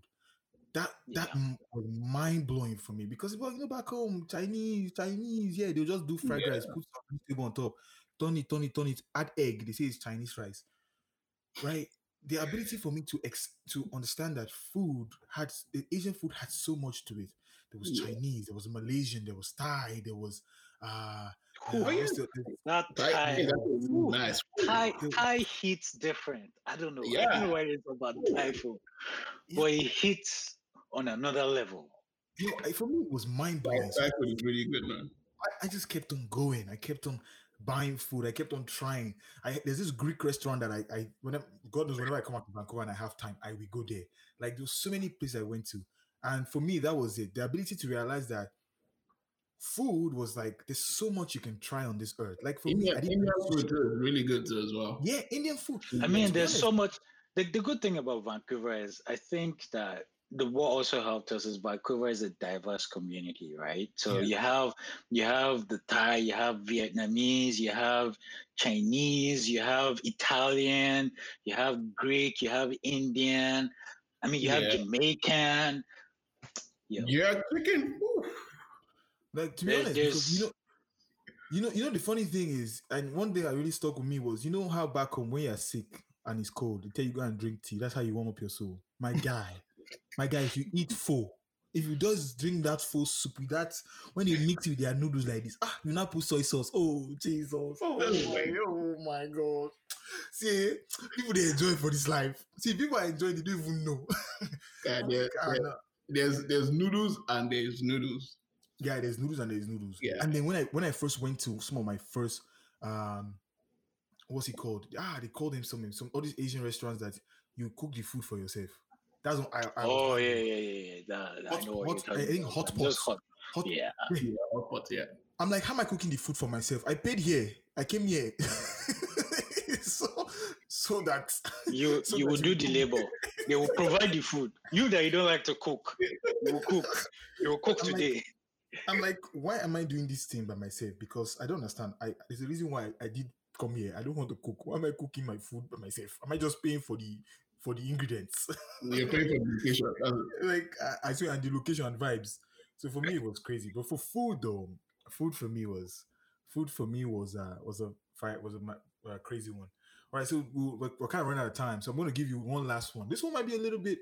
That yeah. that was mind blowing for me because well, you know, back home, Chinese, Chinese, yeah, they'll just do fried yeah. rice, put some vegetable on top, turn it, turn it, turn it, add egg. They say it's Chinese rice, right? The ability for me to ex- to understand that food had Asian food had so much to it there was Chinese, there was Malaysian, there was Thai, there was Uh, Oh, yeah. That Thai, nice. Thai, Thai hits different. I don't know. Yeah. I don't know what it's about Thai food, yeah. but it hits on another level. Yeah, for me, it was mind blowing. Thai food is really good, man. I, I, just kept on going. I kept on buying food. I kept on trying. I there's this Greek restaurant that I I whenever God knows whenever I come out to Vancouver and I have time, I will go there. Like there's so many places I went to, and for me that was it. The ability to realize that food was like there's so much you can try on this earth. Like for India, me, I didn't Indian food is really good too as well. Yeah, Indian food. I mean, there's so much. The, the good thing about Vancouver is I think that the what also helped us is Vancouver is a diverse community, right? So yeah. you have you have the Thai, you have Vietnamese, you have Chinese, you have Italian, you have Greek, you have Indian. I mean, you have. Jamaican. Yeah, yeah, chicken. Like to be honest, because you know, you know, you know, the funny thing is, and one thing that really stuck with me was, you know how back home when you're sick and it's cold, they tell you go and drink tea. That's how you warm up your soul. My guy, my guy, if you eat full, if you just drink that full soup with that, when you mix it with their noodles like this, ah, you now put soy sauce. Oh Jesus! Oh my, oh my God! See, people they enjoy for this life. See, people are enjoying. They don't even know. yeah, there, there, there's there's noodles and there's noodles yeah, there's noodles and there's noodles. Yeah. And then when I when I first went to some of my first um what's he called? Ah, they called him something. Some all these Asian restaurants that you cook the food for yourself. That's what I, I Oh yeah, yeah, yeah, yeah. That, hot, I know hot, I think hot pot. Hot, hot, yeah. yeah, hot pot, yeah. I'm like, how am I cooking the food for myself? I paid here. I came here. so so that you so you that will you do the labor. They will provide the food. You that you don't like to cook, you will cook. You will cook I'm today. Like, I'm like, why am I doing this thing by myself? Because I don't understand. I there's a reason why I did come here. I don't want to cook. Why am I cooking my food by myself? Am I just paying for the for the ingredients? You're paying for the location. like I, I say, and the location and vibes. So for me, it was crazy. But for food, though, food for me was food for me was uh was a fight was a, a crazy one. All right, so we're, we're kind of running out of time, so I'm going to give you one last one. This one might be a little bit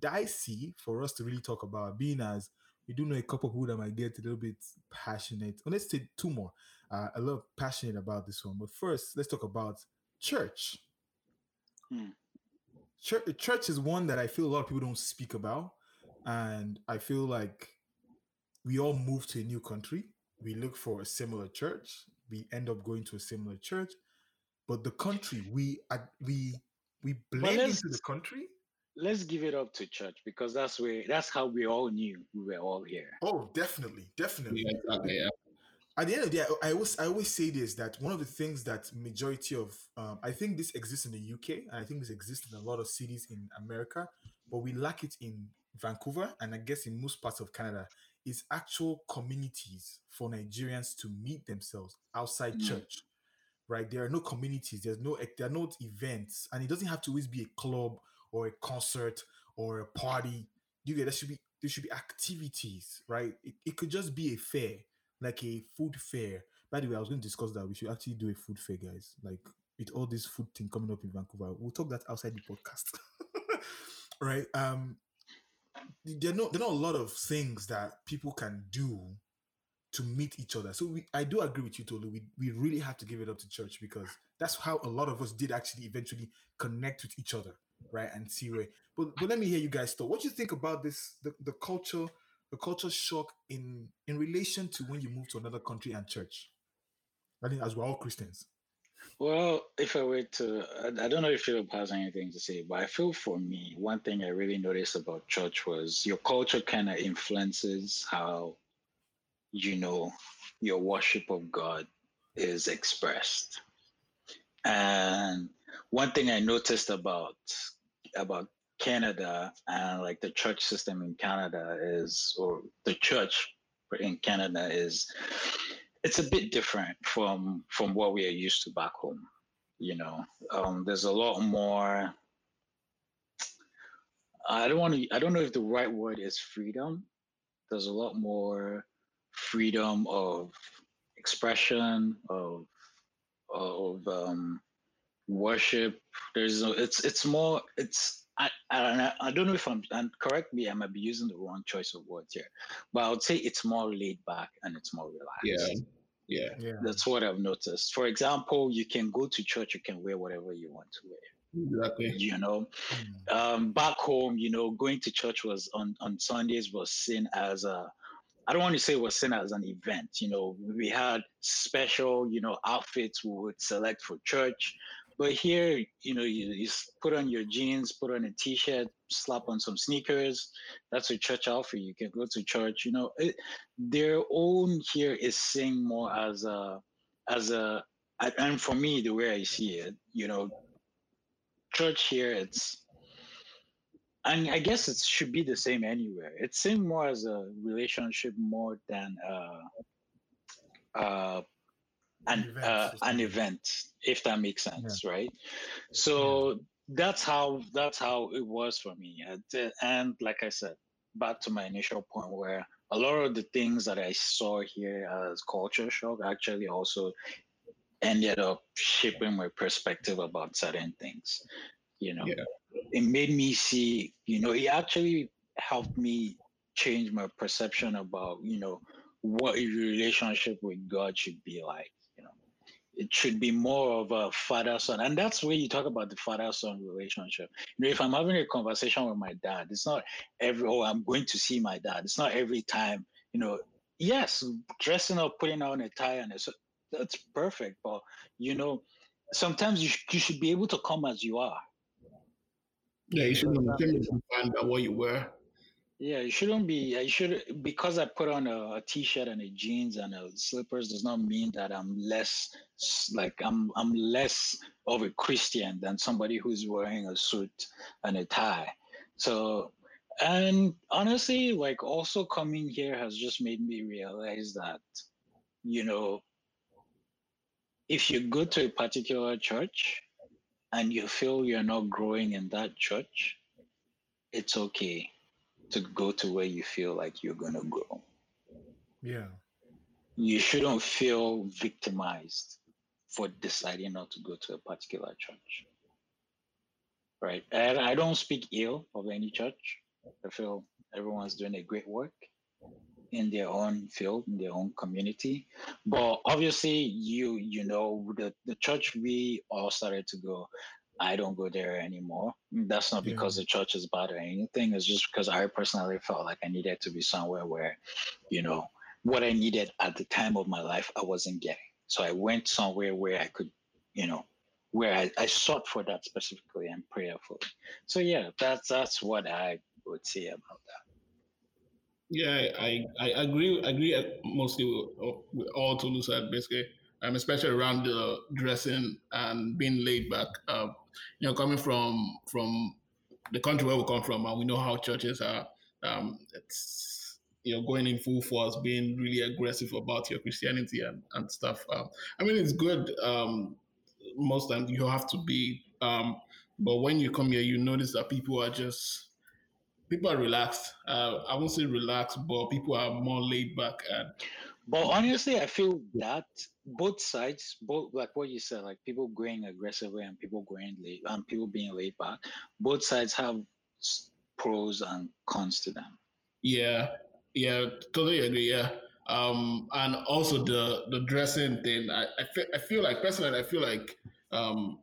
dicey for us to really talk about, being as we do know a couple who that might get a little bit passionate. let's take two more. Uh, a little passionate about this one. But first, let's talk about church. Hmm. Church, church is one that I feel a lot of people don't speak about, and I feel like we all move to a new country. We look for a similar church. We end up going to a similar church, but the country we we we blend into the country let's give it up to church because that's where that's how we all knew we were all here. Oh, definitely, definitely. Yeah, exactly, yeah. At the end of the day, I always I always say this that one of the things that majority of um, I think this exists in the UK and I think this exists in a lot of cities in America, but we lack it in Vancouver and I guess in most parts of Canada is actual communities for Nigerians to meet themselves outside mm. church. Right, there are no communities. There's no there are no events, and it doesn't have to always be a club or a concert or a party. You get there should be there should be activities, right? It, it could just be a fair, like a food fair. By the way, I was going to discuss that we should actually do a food fair, guys. Like with all this food thing coming up in Vancouver, we'll talk that outside the podcast, right? Um, there are not there are not a lot of things that people can do to meet each other. So we, I do agree with you, Tolu. We we really have to give it up to church because that's how a lot of us did actually eventually connect with each other right? And see where. But but let me hear you guys talk. What do you think about this? The, the culture, the culture shock in in relation to when you move to another country and church. I think as we're all Christians. Well, if I were to, I, I don't know if Philip has anything to say, but I feel for me, one thing I really noticed about church was your culture kind of influences how, you know, your worship of God is expressed. And one thing I noticed about about Canada and like the church system in Canada is, or the church in Canada is, it's a bit different from from what we are used to back home. You know, um, there's a lot more. I don't want to. I don't know if the right word is freedom. There's a lot more freedom of expression of of um, worship there's no, it's it's more it's I, I, I don't know if I'm, and correct me, I might be using the wrong choice of words here, but I would say it's more laid back and it's more relaxed. Yeah. Yeah. Yeah. That's what I've noticed. For example, you can go to church, you can wear whatever you want to wear. Exactly. You know, Mm. um, back home, you know, going to church was on, on Sundays was seen as a, I don't want to say it was seen as an event. You know, we had special, you know, outfits we would select for church. But here, you know, you, you put on your jeans, put on a t-shirt, slap on some sneakers. That's a church outfit. You can go to church. You know, it, their own here is seen more as a, as a, and- and for me, the way I see it, you know, church here, it's and I guess it should be the same anywhere. It's seen more as a relationship more than uh, uh, an event, uh, an event, if that makes sense, right? So that's how that's how it was for me. And like I said, back to my initial point, where a lot of the things that I saw here as culture shock actually also ended up shaping my perspective about certain things. You know, Yeah. it made me see, you know, it actually helped me change my perception about, you know, what a relationship with God should be like. You know, it should be more of a father son, and that's where you talk about the father son relationship. You know, if I'm having a conversation with my dad, it's not every oh I'm going to see my dad. It's not every time. You know, yes, dressing up, putting on a tie, and it's, that's perfect. But you know, sometimes you sh- you should be able to come as you are. Yeah, you shouldn't be uh, defined by what you wear. Yeah, you shouldn't be. I should because I put on a, a t-shirt and a jeans and a slippers does not mean that I'm less like I'm I'm less of a Christian than somebody who's wearing a suit and a tie. So, and honestly, like also coming here has just made me realize that, you know, if you go to a particular church and you feel you're not growing in that church, it's okay to go to where you feel like you're going to grow. Yeah. You shouldn't feel victimized for deciding not to go to a particular church. Right. And I don't speak ill of any church. I feel everyone's doing a great work in their own field, in their own community. But obviously you you know the, the church we all started to go, I don't go there anymore. That's not Yeah. because the church is bad or anything. It's just because I personally felt like I needed to be somewhere where, you know, what I needed at the time of my life, I wasn't getting. So I went somewhere where I could, you know, where I, I sought for that specifically and prayerfully. So yeah, that's that's what I would say about that. Yeah, I, I agree agree mostly with, with all Tolu said basically, um, especially around the dressing and being laid back. Um, you know, coming from from the country where we come from, and we know how churches are. Um, it's you know going in full force, being really aggressive about your Christianity and and stuff. Um, I mean, it's good. Um, most times you have to be, um, but when you come here, you notice that people are just people are relaxed. Uh, I won't say relaxed, but people are more laid back and But honestly, I feel that both sides, both like what you said, like people going aggressively and people going late and people being laid back, both sides have pros and cons to them. yeah, yeah, totally agree. Yeah, um, and also the the dressing thing. I I feel, I feel like personally, I feel like um,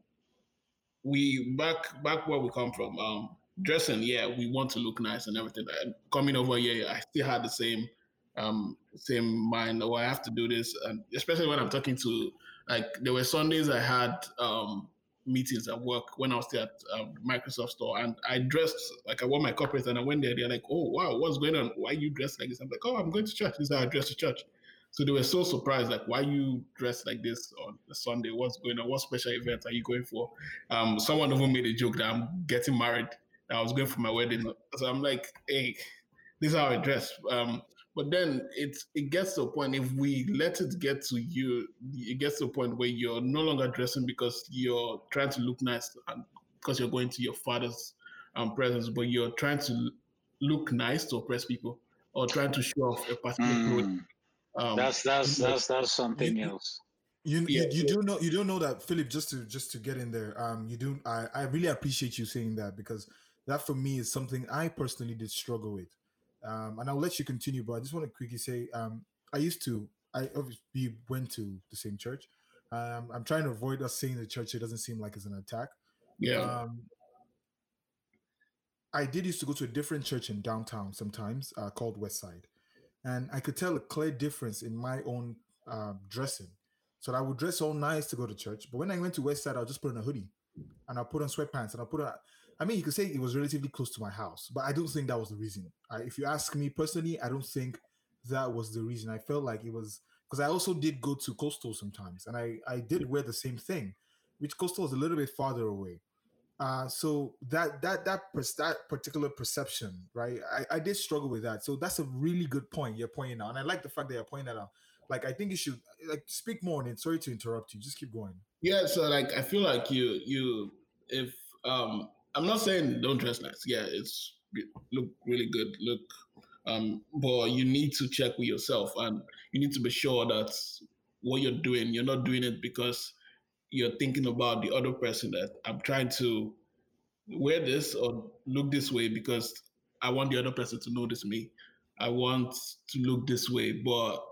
we back back where we come from. Um, dressing, yeah, we want to look nice and everything. Coming over here, I still had the same um same mind. Oh, I have to do this, and especially when I'm talking to like there were Sundays I had um meetings at work when I was still at um, Microsoft store, and I dressed like I wore my corporate, and I went there. They're like, "Oh wow, what's going on? Why you dressed like this?" I'm like, "Oh, I'm going to church. This is how I dress to church." So they were so surprised, like, "Why you dressed like this on a Sunday? What's going on? What special event are you going for?" Um, someone even made a joke that I'm getting married. I was going for my wedding, so I'm like, "Hey, this is how I dress." Um, but then it it gets to a point if we let it get to you, it gets to a point where you're no longer dressing because you're trying to look nice and because you're going to your father's um, presence, but you're trying to look nice to oppress people or trying to show off a particular clothing. Mm, Um, that's that's that's that's something you- else. You, Yeah, you, you do know you don't know that Philip just to just to get in there um you do I, I really appreciate you saying that because that for me is something I personally did struggle with. Um, and I'll let you continue, but I just want to quickly say um, I used to, I obviously went to the same church. Um, I'm trying to avoid us saying the church. It doesn't seem like it's an attack. Yeah. Um, I did used to go to a different church in downtown sometimes uh, called Westside, and I could tell a clear difference in my own uh, dressing. So I would dress all nice to go to church, but when I went to Westside, I'll just put on a hoodie and I'll put on sweatpants and I'll put on. I mean, you could say it was relatively close to my house, but I don't think that was the reason. I, if you ask me personally, I don't think that was the reason. I felt like it was because I also did go to coastal sometimes, and I I did wear the same thing, which coastal is a little bit farther away. Uh, so that that that that particular perception, right? I, I did struggle with that. So that's a really good point you're pointing out, and I like the fact that you're pointing that out. Like I think you should like speak more on it. Sorry to interrupt you. Just keep going. Yeah. So like I feel like you you if um I'm not saying don't dress nice. Yeah, it's look really good. Look, um, but you need to check with yourself, and you need to be sure that what you're doing, you're not doing it because you're thinking about the other person. That I'm trying to wear this or look this way because I want the other person to notice me. I want to look this way, but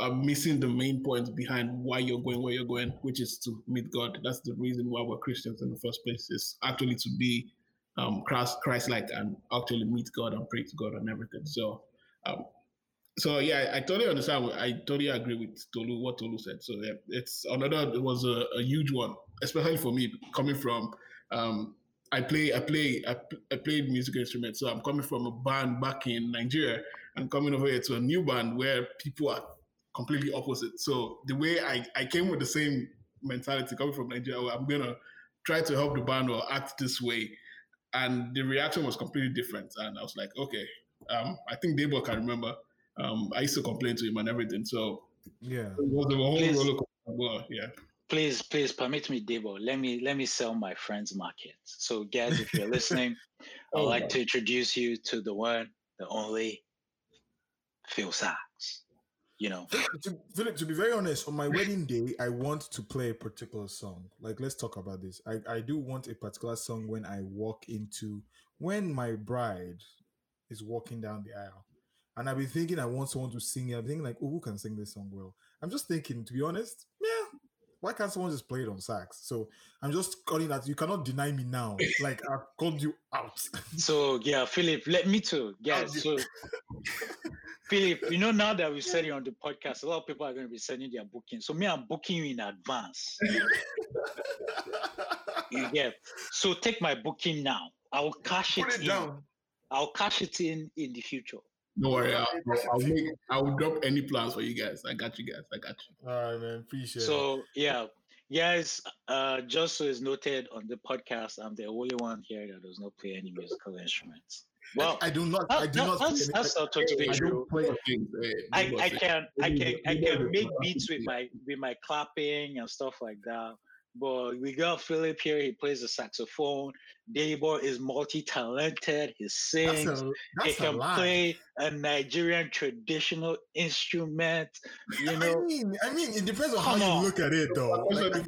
are missing the main point behind why you're going where you're going, which is to meet God. That's the reason why we're Christians in the first place, is actually to be um, Christ like and actually meet God and pray to God and everything. So, um, so yeah, I, totally understand. I totally agree with Tolu, what Tolu said. So yeah, it's another, it was a, a huge one, especially for me coming from, um, I play, I play, I, I played musical instruments. So I'm coming from a band back in Nigeria and coming over here to a new band where people are completely opposite. So the way I, I came with the same mentality coming from Nigeria, I'm gonna try to help the band or act this way. And the reaction was completely different. And I was like, okay, um, I think Debo can remember. Um, I used to complain to him and everything. So yeah, it was a whole please, roller yeah. Please, please permit me, Debo. Let me let me sell my friend's market. So, guys, if you're listening, I'd oh, like to introduce you to the one, the only Phil Sax you know. To, Philip, to be very honest, on my wedding day, I want to play a particular song. Like, let's talk about this. I, I do want a particular song when I walk into when my bride is walking down the aisle. And I've been thinking I want someone to sing it. I'm thinking like, oh, who can sing this song well? I'm just thinking, to be honest, yeah, why can't someone just play it on sax? So I'm just calling that you cannot deny me now. Like I've called you out. so yeah, Philip, let me too. Yeah. So Philip, you know now that we said it on the podcast, a lot of people are going to be sending their booking. So me, I'm booking you in advance. you get. So take my booking now. I'll cash it, it in. Down. I'll cash it in in the future. No worry, I'll, I'll, make, I'll drop any plans for you guys. I got you guys. I got you. All right, man. Appreciate so, it. So yeah, yes. Uh, just so is noted on the podcast, I'm the only one here that does not play any musical instruments. Well, I, I do not. I do no, not. That's, that's not totally true. I, eh, I eh. can I can I can make beats with my with my clapping and stuff like that. But we got Philip here. He plays the saxophone. Debo is multi-talented. He sings. That's a, that's he can play a Nigerian traditional instrument. You know. I mean, I mean, it depends on how on. you look at it, though. Like,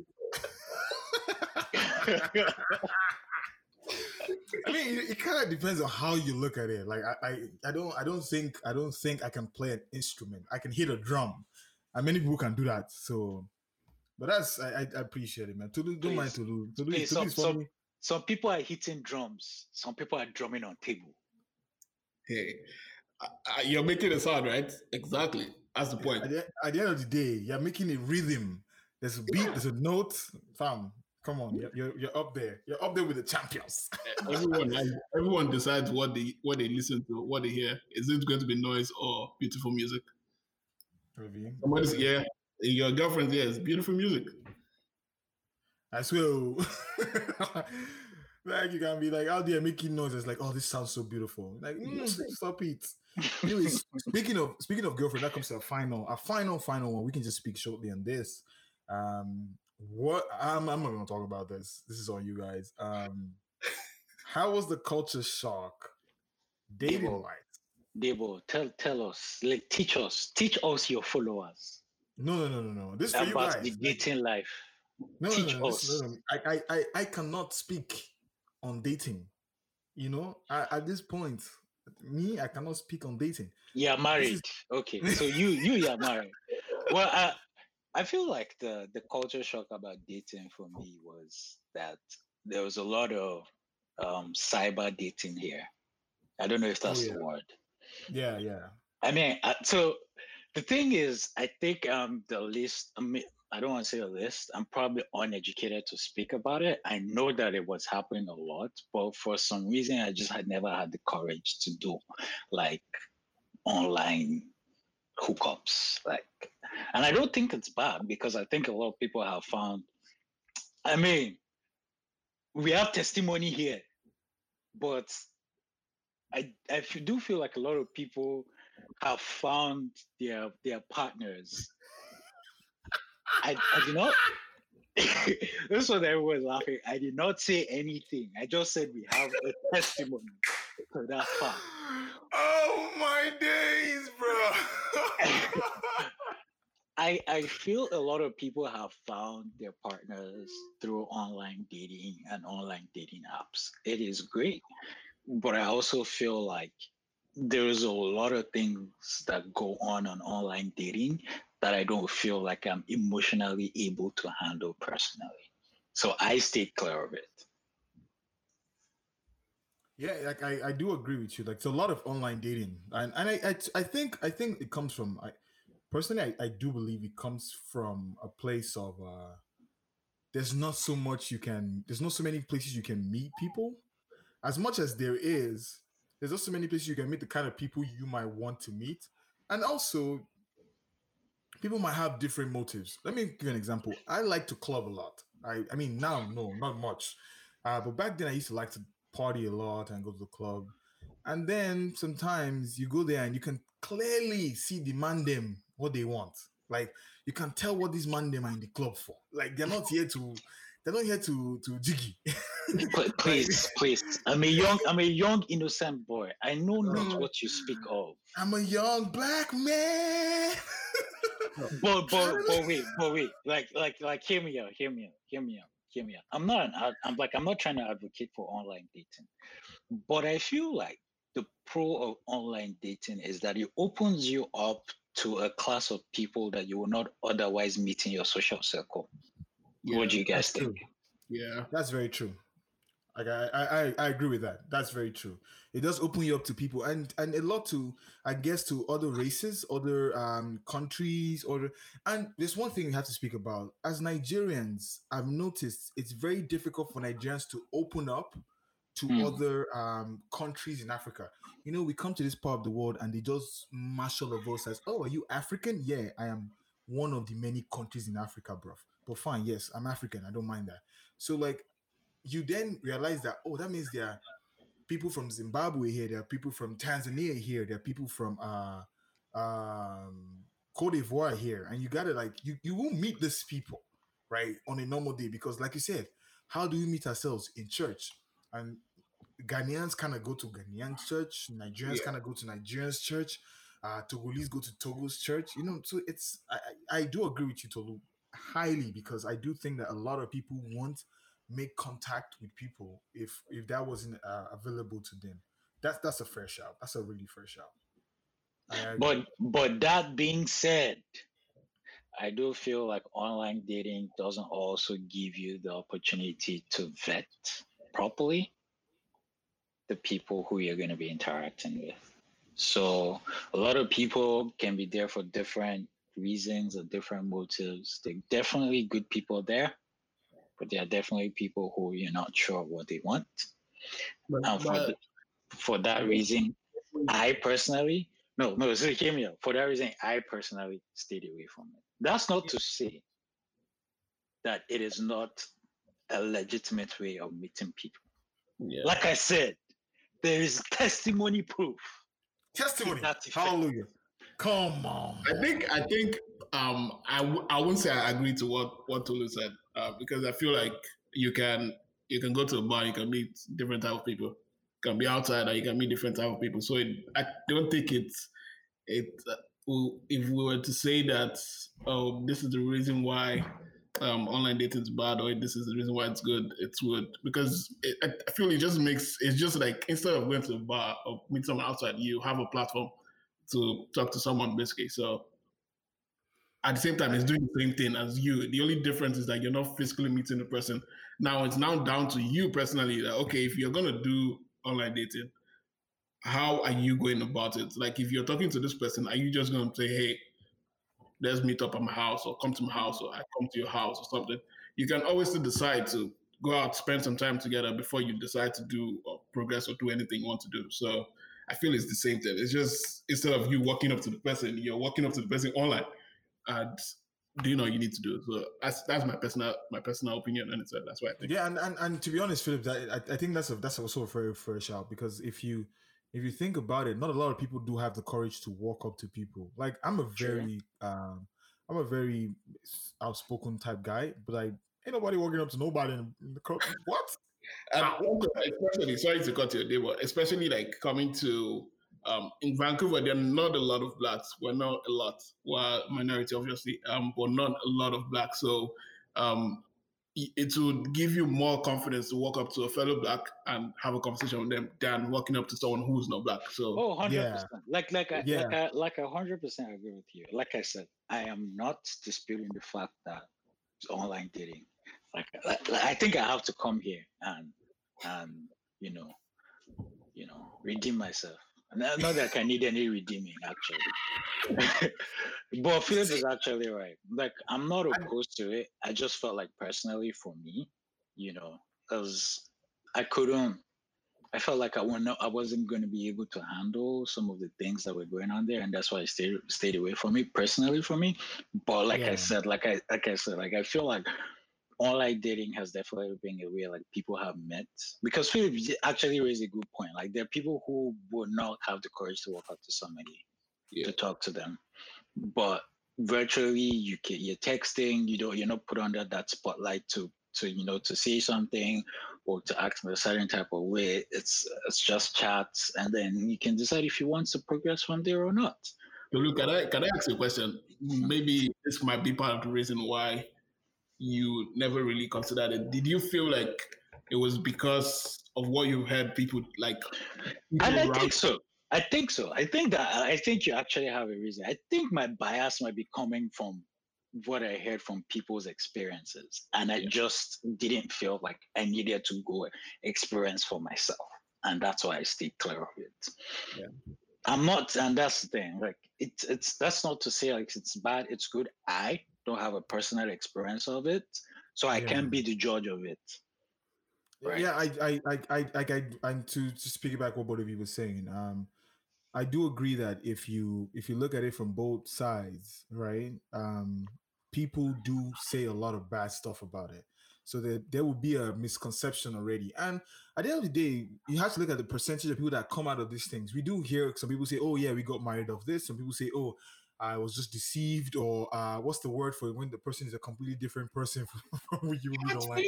I mean, it, it kind of depends on how you look at it. Like, I, I, I don't, I don't think, I don't think I can play an instrument. I can hit a drum, and many people can do that. So but that's I, I appreciate it, man. Tolu, don't mind Tolu. Tolu, Please, some, some, some people are hitting drums. Some people are drumming on table. Hey, you're making a sound, right? Exactly. That's the point. At the, at the, end of the day, you're making a rhythm. There's a beat. There's a note. Fam, come on, you're, you're, you're up there. You're up there with the champions. everyone, everyone decides what they what they listen to, what they hear. Is it going to be noise or beautiful music? Review. Somebody's yeah, your girlfriend's ears. Beautiful music. I swear. like you can be like out there making noises like, oh, this sounds so beautiful. Like, mm, stop it. Anyways, speaking of speaking of girlfriend, that comes to a final, a final, final one. We can just speak shortly on this. Um, what I'm, I'm not gonna talk about this. This is on you guys. Um, how was the culture shock dating life? Debo, tell tell us, like teach us, teach us your followers. No, no, no, no, no. This for you guys. the dating life. No, Teach no, no, us. no, no. I, I, I cannot speak on dating. You know, at, at this point, me, I cannot speak on dating. Yeah, married. Is... Okay, so you you are married. Well, I I feel like the the culture shock about dating for me was that there was a lot of um, cyber dating here. I don't know if that's yeah. the word. Yeah, yeah. I mean, uh, so the thing is, I think um the list. I mean, I don't want to say a list. I'm probably uneducated to speak about it. I know that it was happening a lot, but for some reason, I just had never had the courage to do like online hookups. Like, and I don't think it's bad because I think a lot of people have found. I mean, we have testimony here, but I I do feel like a lot of people have found their their partners I, I did not. this one everyone's laughing. I did not say anything. I just said we have a testimony for that fact. Oh my days, bro. I I feel a lot of people have found their partners through online dating and online dating apps. It is great, but I also feel like there's a lot of things that go on on online dating that I don't feel like I'm emotionally able to handle personally. So I stay clear of it. Yeah, like I, I do agree with you. Like it's a lot of online dating, and and I I, I think I think it comes from I personally I, I do believe it comes from a place of uh there's not so much you can there's not so many places you can meet people as much as there is there's also many places you can meet the kind of people you might want to meet and also people might have different motives. Let me give you an example. I like to club a lot. I, I mean, now, no, not much. Uh, but back then, I used to like to party a lot and go to the club. And then sometimes you go there and you can clearly see the man them what they want. Like you can tell what these man them are in the club for. Like they're not here to, they're not here to to jiggy. please, please. I'm a young, I'm a young innocent boy. I know not what you speak of. I'm a young black man. but but but wait, but wait, like like like hear me out, hear me out, hear me out, hear me out. I'm not an I'm like I'm not trying to advocate for online dating, but I feel like the pro of online dating is that it opens you up to a class of people that you will not otherwise meet in your social circle. Yeah, what do you guys think? True. Yeah, that's very true. Like I, I, I agree with that. That's very true. It does open you up to people and and a lot to I guess to other races, other um countries, or and there's one thing we have to speak about. As Nigerians, I've noticed it's very difficult for Nigerians to open up to mm. other um countries in Africa. You know, we come to this part of the world and they just marshal of us as, oh, are you African? Yeah, I am one of the many countries in Africa, bro. But fine, yes, I'm African. I don't mind that. So like you then realize that oh that means there are people from zimbabwe here there are people from tanzania here there are people from uh um cote d'ivoire here and you gotta like you you will meet these people right on a normal day because like you said how do we meet ourselves in church and ghanaians kind of go to ghanaian church nigerians yeah. kind of go to nigerians church uh togolese go to togo's church you know so it's I, I do agree with you tolu highly because i do think that a lot of people won't make contact with people if if that wasn't uh, available to them. That's that's a fair shout. That's a really fair shout. But but that being said, I do feel like online dating doesn't also give you the opportunity to vet properly the people who you're going to be interacting with. So a lot of people can be there for different reasons or different motives. There are definitely good people there but there are definitely people who you're not sure what they want. But, and for, but, the, for that reason, I personally, no, no, so hear me out. For that reason, I personally stayed away from it. That's not to say that it is not a legitimate way of meeting people. Yeah. Like I said, there is testimony proof. Testimony. Hallelujah. Come on. I think I think um I w- I wouldn't say I agree to what what Tolu said uh, because I feel like you can you can go to a bar, you can meet different type of people. You can be outside, and you can meet different type of people. So it, I don't think it's it. Uh, if we were to say that, oh, this is the reason why um, online dating is bad or this is the reason why it's good, it's good because it, I feel it just makes it's just like instead of going to a bar or meet someone outside, you have a platform to talk to someone basically. So at the same time, it's doing the same thing as you. The only difference is that you're not physically meeting the person. Now it's now down to you personally. That okay, if you're gonna do online dating, how are you going about it? Like if you're talking to this person, are you just gonna say, hey, let's meet up at my house or come to my house or I come to your house or something? You can always decide to go out, spend some time together before you decide to do or progress or do anything you want to do. So I feel it's the same thing. It's just instead of you walking up to the person, you're walking up to the person online and do you know you need to do. it. So that's that's my personal my personal opinion, and it's that's why I think. Yeah, and, and and to be honest, Philip, that, I, I think that's a that's also a very fair shout because if you if you think about it, not a lot of people do have the courage to walk up to people. Like I'm a very um I'm a very outspoken type guy, but like ain't nobody walking up to nobody in the crowd. What? And especially sorry to cut your day, but especially like coming to um, in Vancouver, there are not a lot of blacks. We're not a lot. We're minority, obviously, um, but not a lot of blacks. So um, it would give you more confidence to walk up to a fellow black and have a conversation with them than walking up to someone who's not black. So oh, 100 yeah. percent. Like like I, yeah. like I, like a hundred percent agree with you. Like I said, I am not disputing the fact that it's online dating. Like, like, like I think I have to come here and and you know you know redeem myself not, not that I need any redeeming, actually. but Philip is actually right. Like, I'm not opposed to it. I just felt like personally for me, you know, because I couldn't. I felt like I wasn't, I wasn't going to be able to handle some of the things that were going on there, and that's why I stayed stayed away from it personally for me. But like yeah. I said, like I like I said, like I feel like online dating has definitely been a way like people have met because Philip actually raised a good point. Like there are people who would not have the courage to walk up to somebody yeah. to talk to them, but virtually you can, you're texting. You don't you're not put under that spotlight to to you know to say something or to act in a certain type of way. It's it's just chats, and then you can decide if you want to progress from there or not. Look, can I can I ask you a question? Maybe this might be part of the reason why you never really considered it. Did you feel like it was because of what you've heard people like? People I think so. I think so. I think that I think you actually have a reason. I think my bias might be coming from what I heard from people's experiences, and I yeah. just didn't feel like I needed to go experience for myself, and that's why I stayed clear of it. Yeah. I'm not, and that's the thing. Like it's it's that's not to say like it's bad. It's good. I don't have a personal experience of it, so I yeah. can't be the judge of it. Right? Yeah, I, I, I, I, I, I, and to to speak back what both of you were saying, um, I do agree that if you if you look at it from both sides, right, um, people do say a lot of bad stuff about it. So that there will be a misconception already. And at the end of the day, you have to look at the percentage of people that come out of these things. We do hear some people say, "Oh yeah, we got married of this." Some people say, "Oh, I was just deceived, or uh, what's the word for it when the person is a completely different person from what you meet online?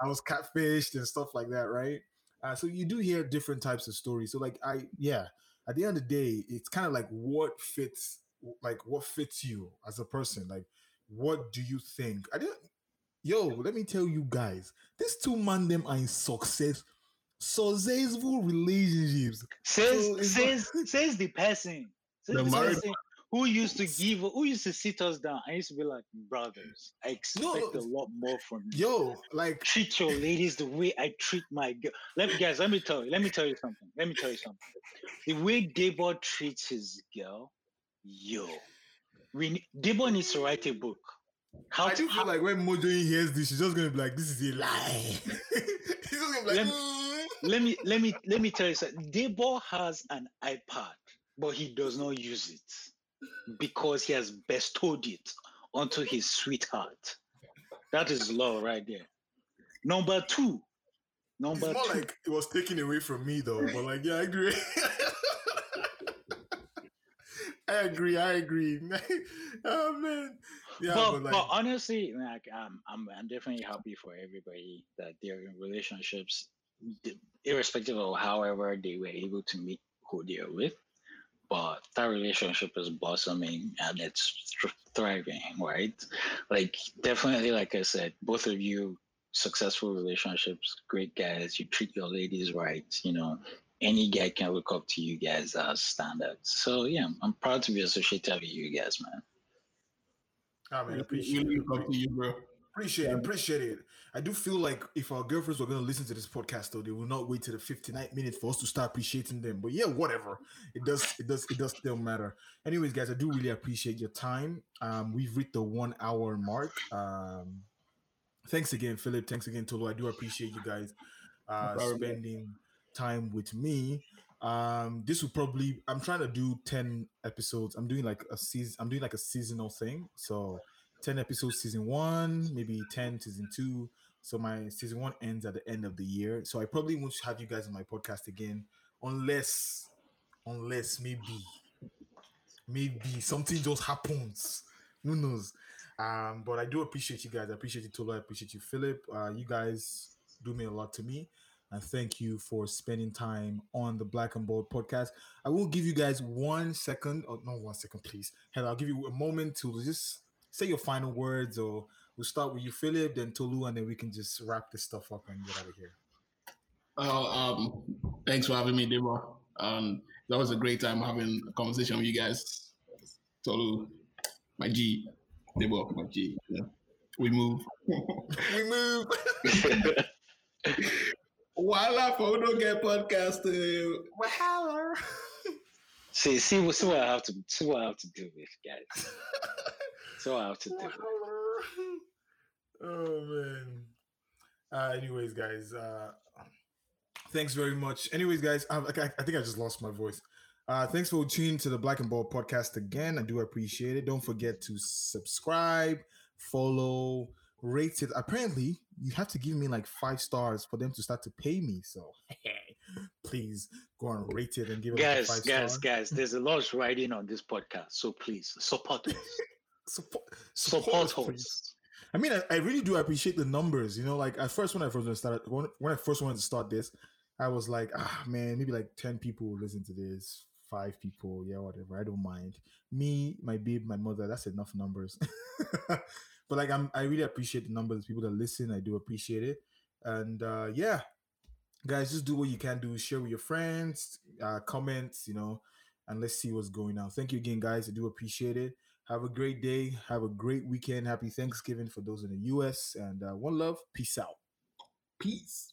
I was catfished and stuff like that, right? Uh, so you do hear different types of stories. So like I, yeah, at the end of the day, it's kind of like what fits, like what fits you as a person. Like, what do you think? I didn't. Yo, let me tell you guys, these two man them are in success successful relationships. Says so says says the person. Says the married who used to give who used to sit us down I used to be like brothers i expect no, a lot more from you yo like treat your ladies the way i treat my girl let me guys let me tell you let me tell you something let me tell you something the way Debo treats his girl yo we Debo needs to write a book how I do feel like when Mojo hears this, she's just gonna be like, "This is a lie." He's just gonna be like, let, me, mm. let me let me let me tell you something. Debo has an iPad, but he does not use it because he has bestowed it onto his sweetheart. That is love right there. Number two. Number it's more two. like it was taken away from me though, but like yeah, I agree. I agree. I agree. oh man. Yeah, but, but, like, but honestly, like I'm, I'm, I'm definitely happy for everybody that they're in relationships, irrespective of however they were able to meet who they're with. But that relationship is blossoming and it's thriving, right? Like definitely, like I said, both of you successful relationships, great guys. You treat your ladies right. You know, any guy can look up to you guys as standards. So yeah, I'm proud to be associated with you guys, man. I mean, appreciate it. Look up to you, bro. Appreciate it. Appreciate it. I do feel like if our girlfriends were going to listen to this podcast, though, they will not wait to the 59 minutes for us to start appreciating them. But yeah, whatever. It does. It does. It does still matter. Anyways, guys, I do really appreciate your time. Um, we've reached the one hour mark. Um, thanks again, Philip. Thanks again, Tolu. I do appreciate you guys uh, spending time with me. Um, this will probably. I'm trying to do 10 episodes. I'm doing like a season. I'm doing like a seasonal thing. So 10 episodes season one, maybe 10 season two. So my season one ends at the end of the year. So I probably won't have you guys on my podcast again unless unless maybe maybe something just happens. Who knows? Um, but I do appreciate you guys. I appreciate you, Tolu. I appreciate you, Philip. Uh, you guys do mean a lot to me. And thank you for spending time on the Black and Bold podcast. I will give you guys one second, or not one second, please. And I'll give you a moment to just say your final words, or we'll start with you, Philip, then Tolu, and then we can just wrap this stuff up and get out of here. Uh, um, thanks for having me, Debo. Um, that was a great time having a conversation with you guys. Tolu, my G, Debo, my G. Yeah. We move. we move. Voila, for don't get podcast. Voila. See, see, see what I have to see what I have to do with guys. so have to do. oh man. Uh, anyways, guys, uh, thanks very much. Anyways, guys, I, I, I think I just lost my voice. Uh, thanks for tuning to the Black and Bold podcast again. I do appreciate it. Don't forget to subscribe, follow, rate it. Apparently, you have to give me like five stars for them to start to pay me. So please go and rate it and give it guys, like guys, star. guys. There's a lot riding on this podcast, so please support us. support, support, support us. I mean, I, I, really do appreciate the numbers. You know, like at first when I first started, when, when I first wanted to start this, I was like, ah, man, maybe like ten people will listen to this, five people, yeah, whatever. I don't mind. Me, my babe, my mother, that's enough numbers. but like I'm I really appreciate the numbers people that listen. I do appreciate it. And uh yeah, guys, just do what you can do. Share with your friends, uh comments, you know, and let's see what's going on. Thank you again, guys. I do appreciate it. Have a great day. Have a great weekend. Happy Thanksgiving for those in the US. And uh, one love. Peace out. Peace.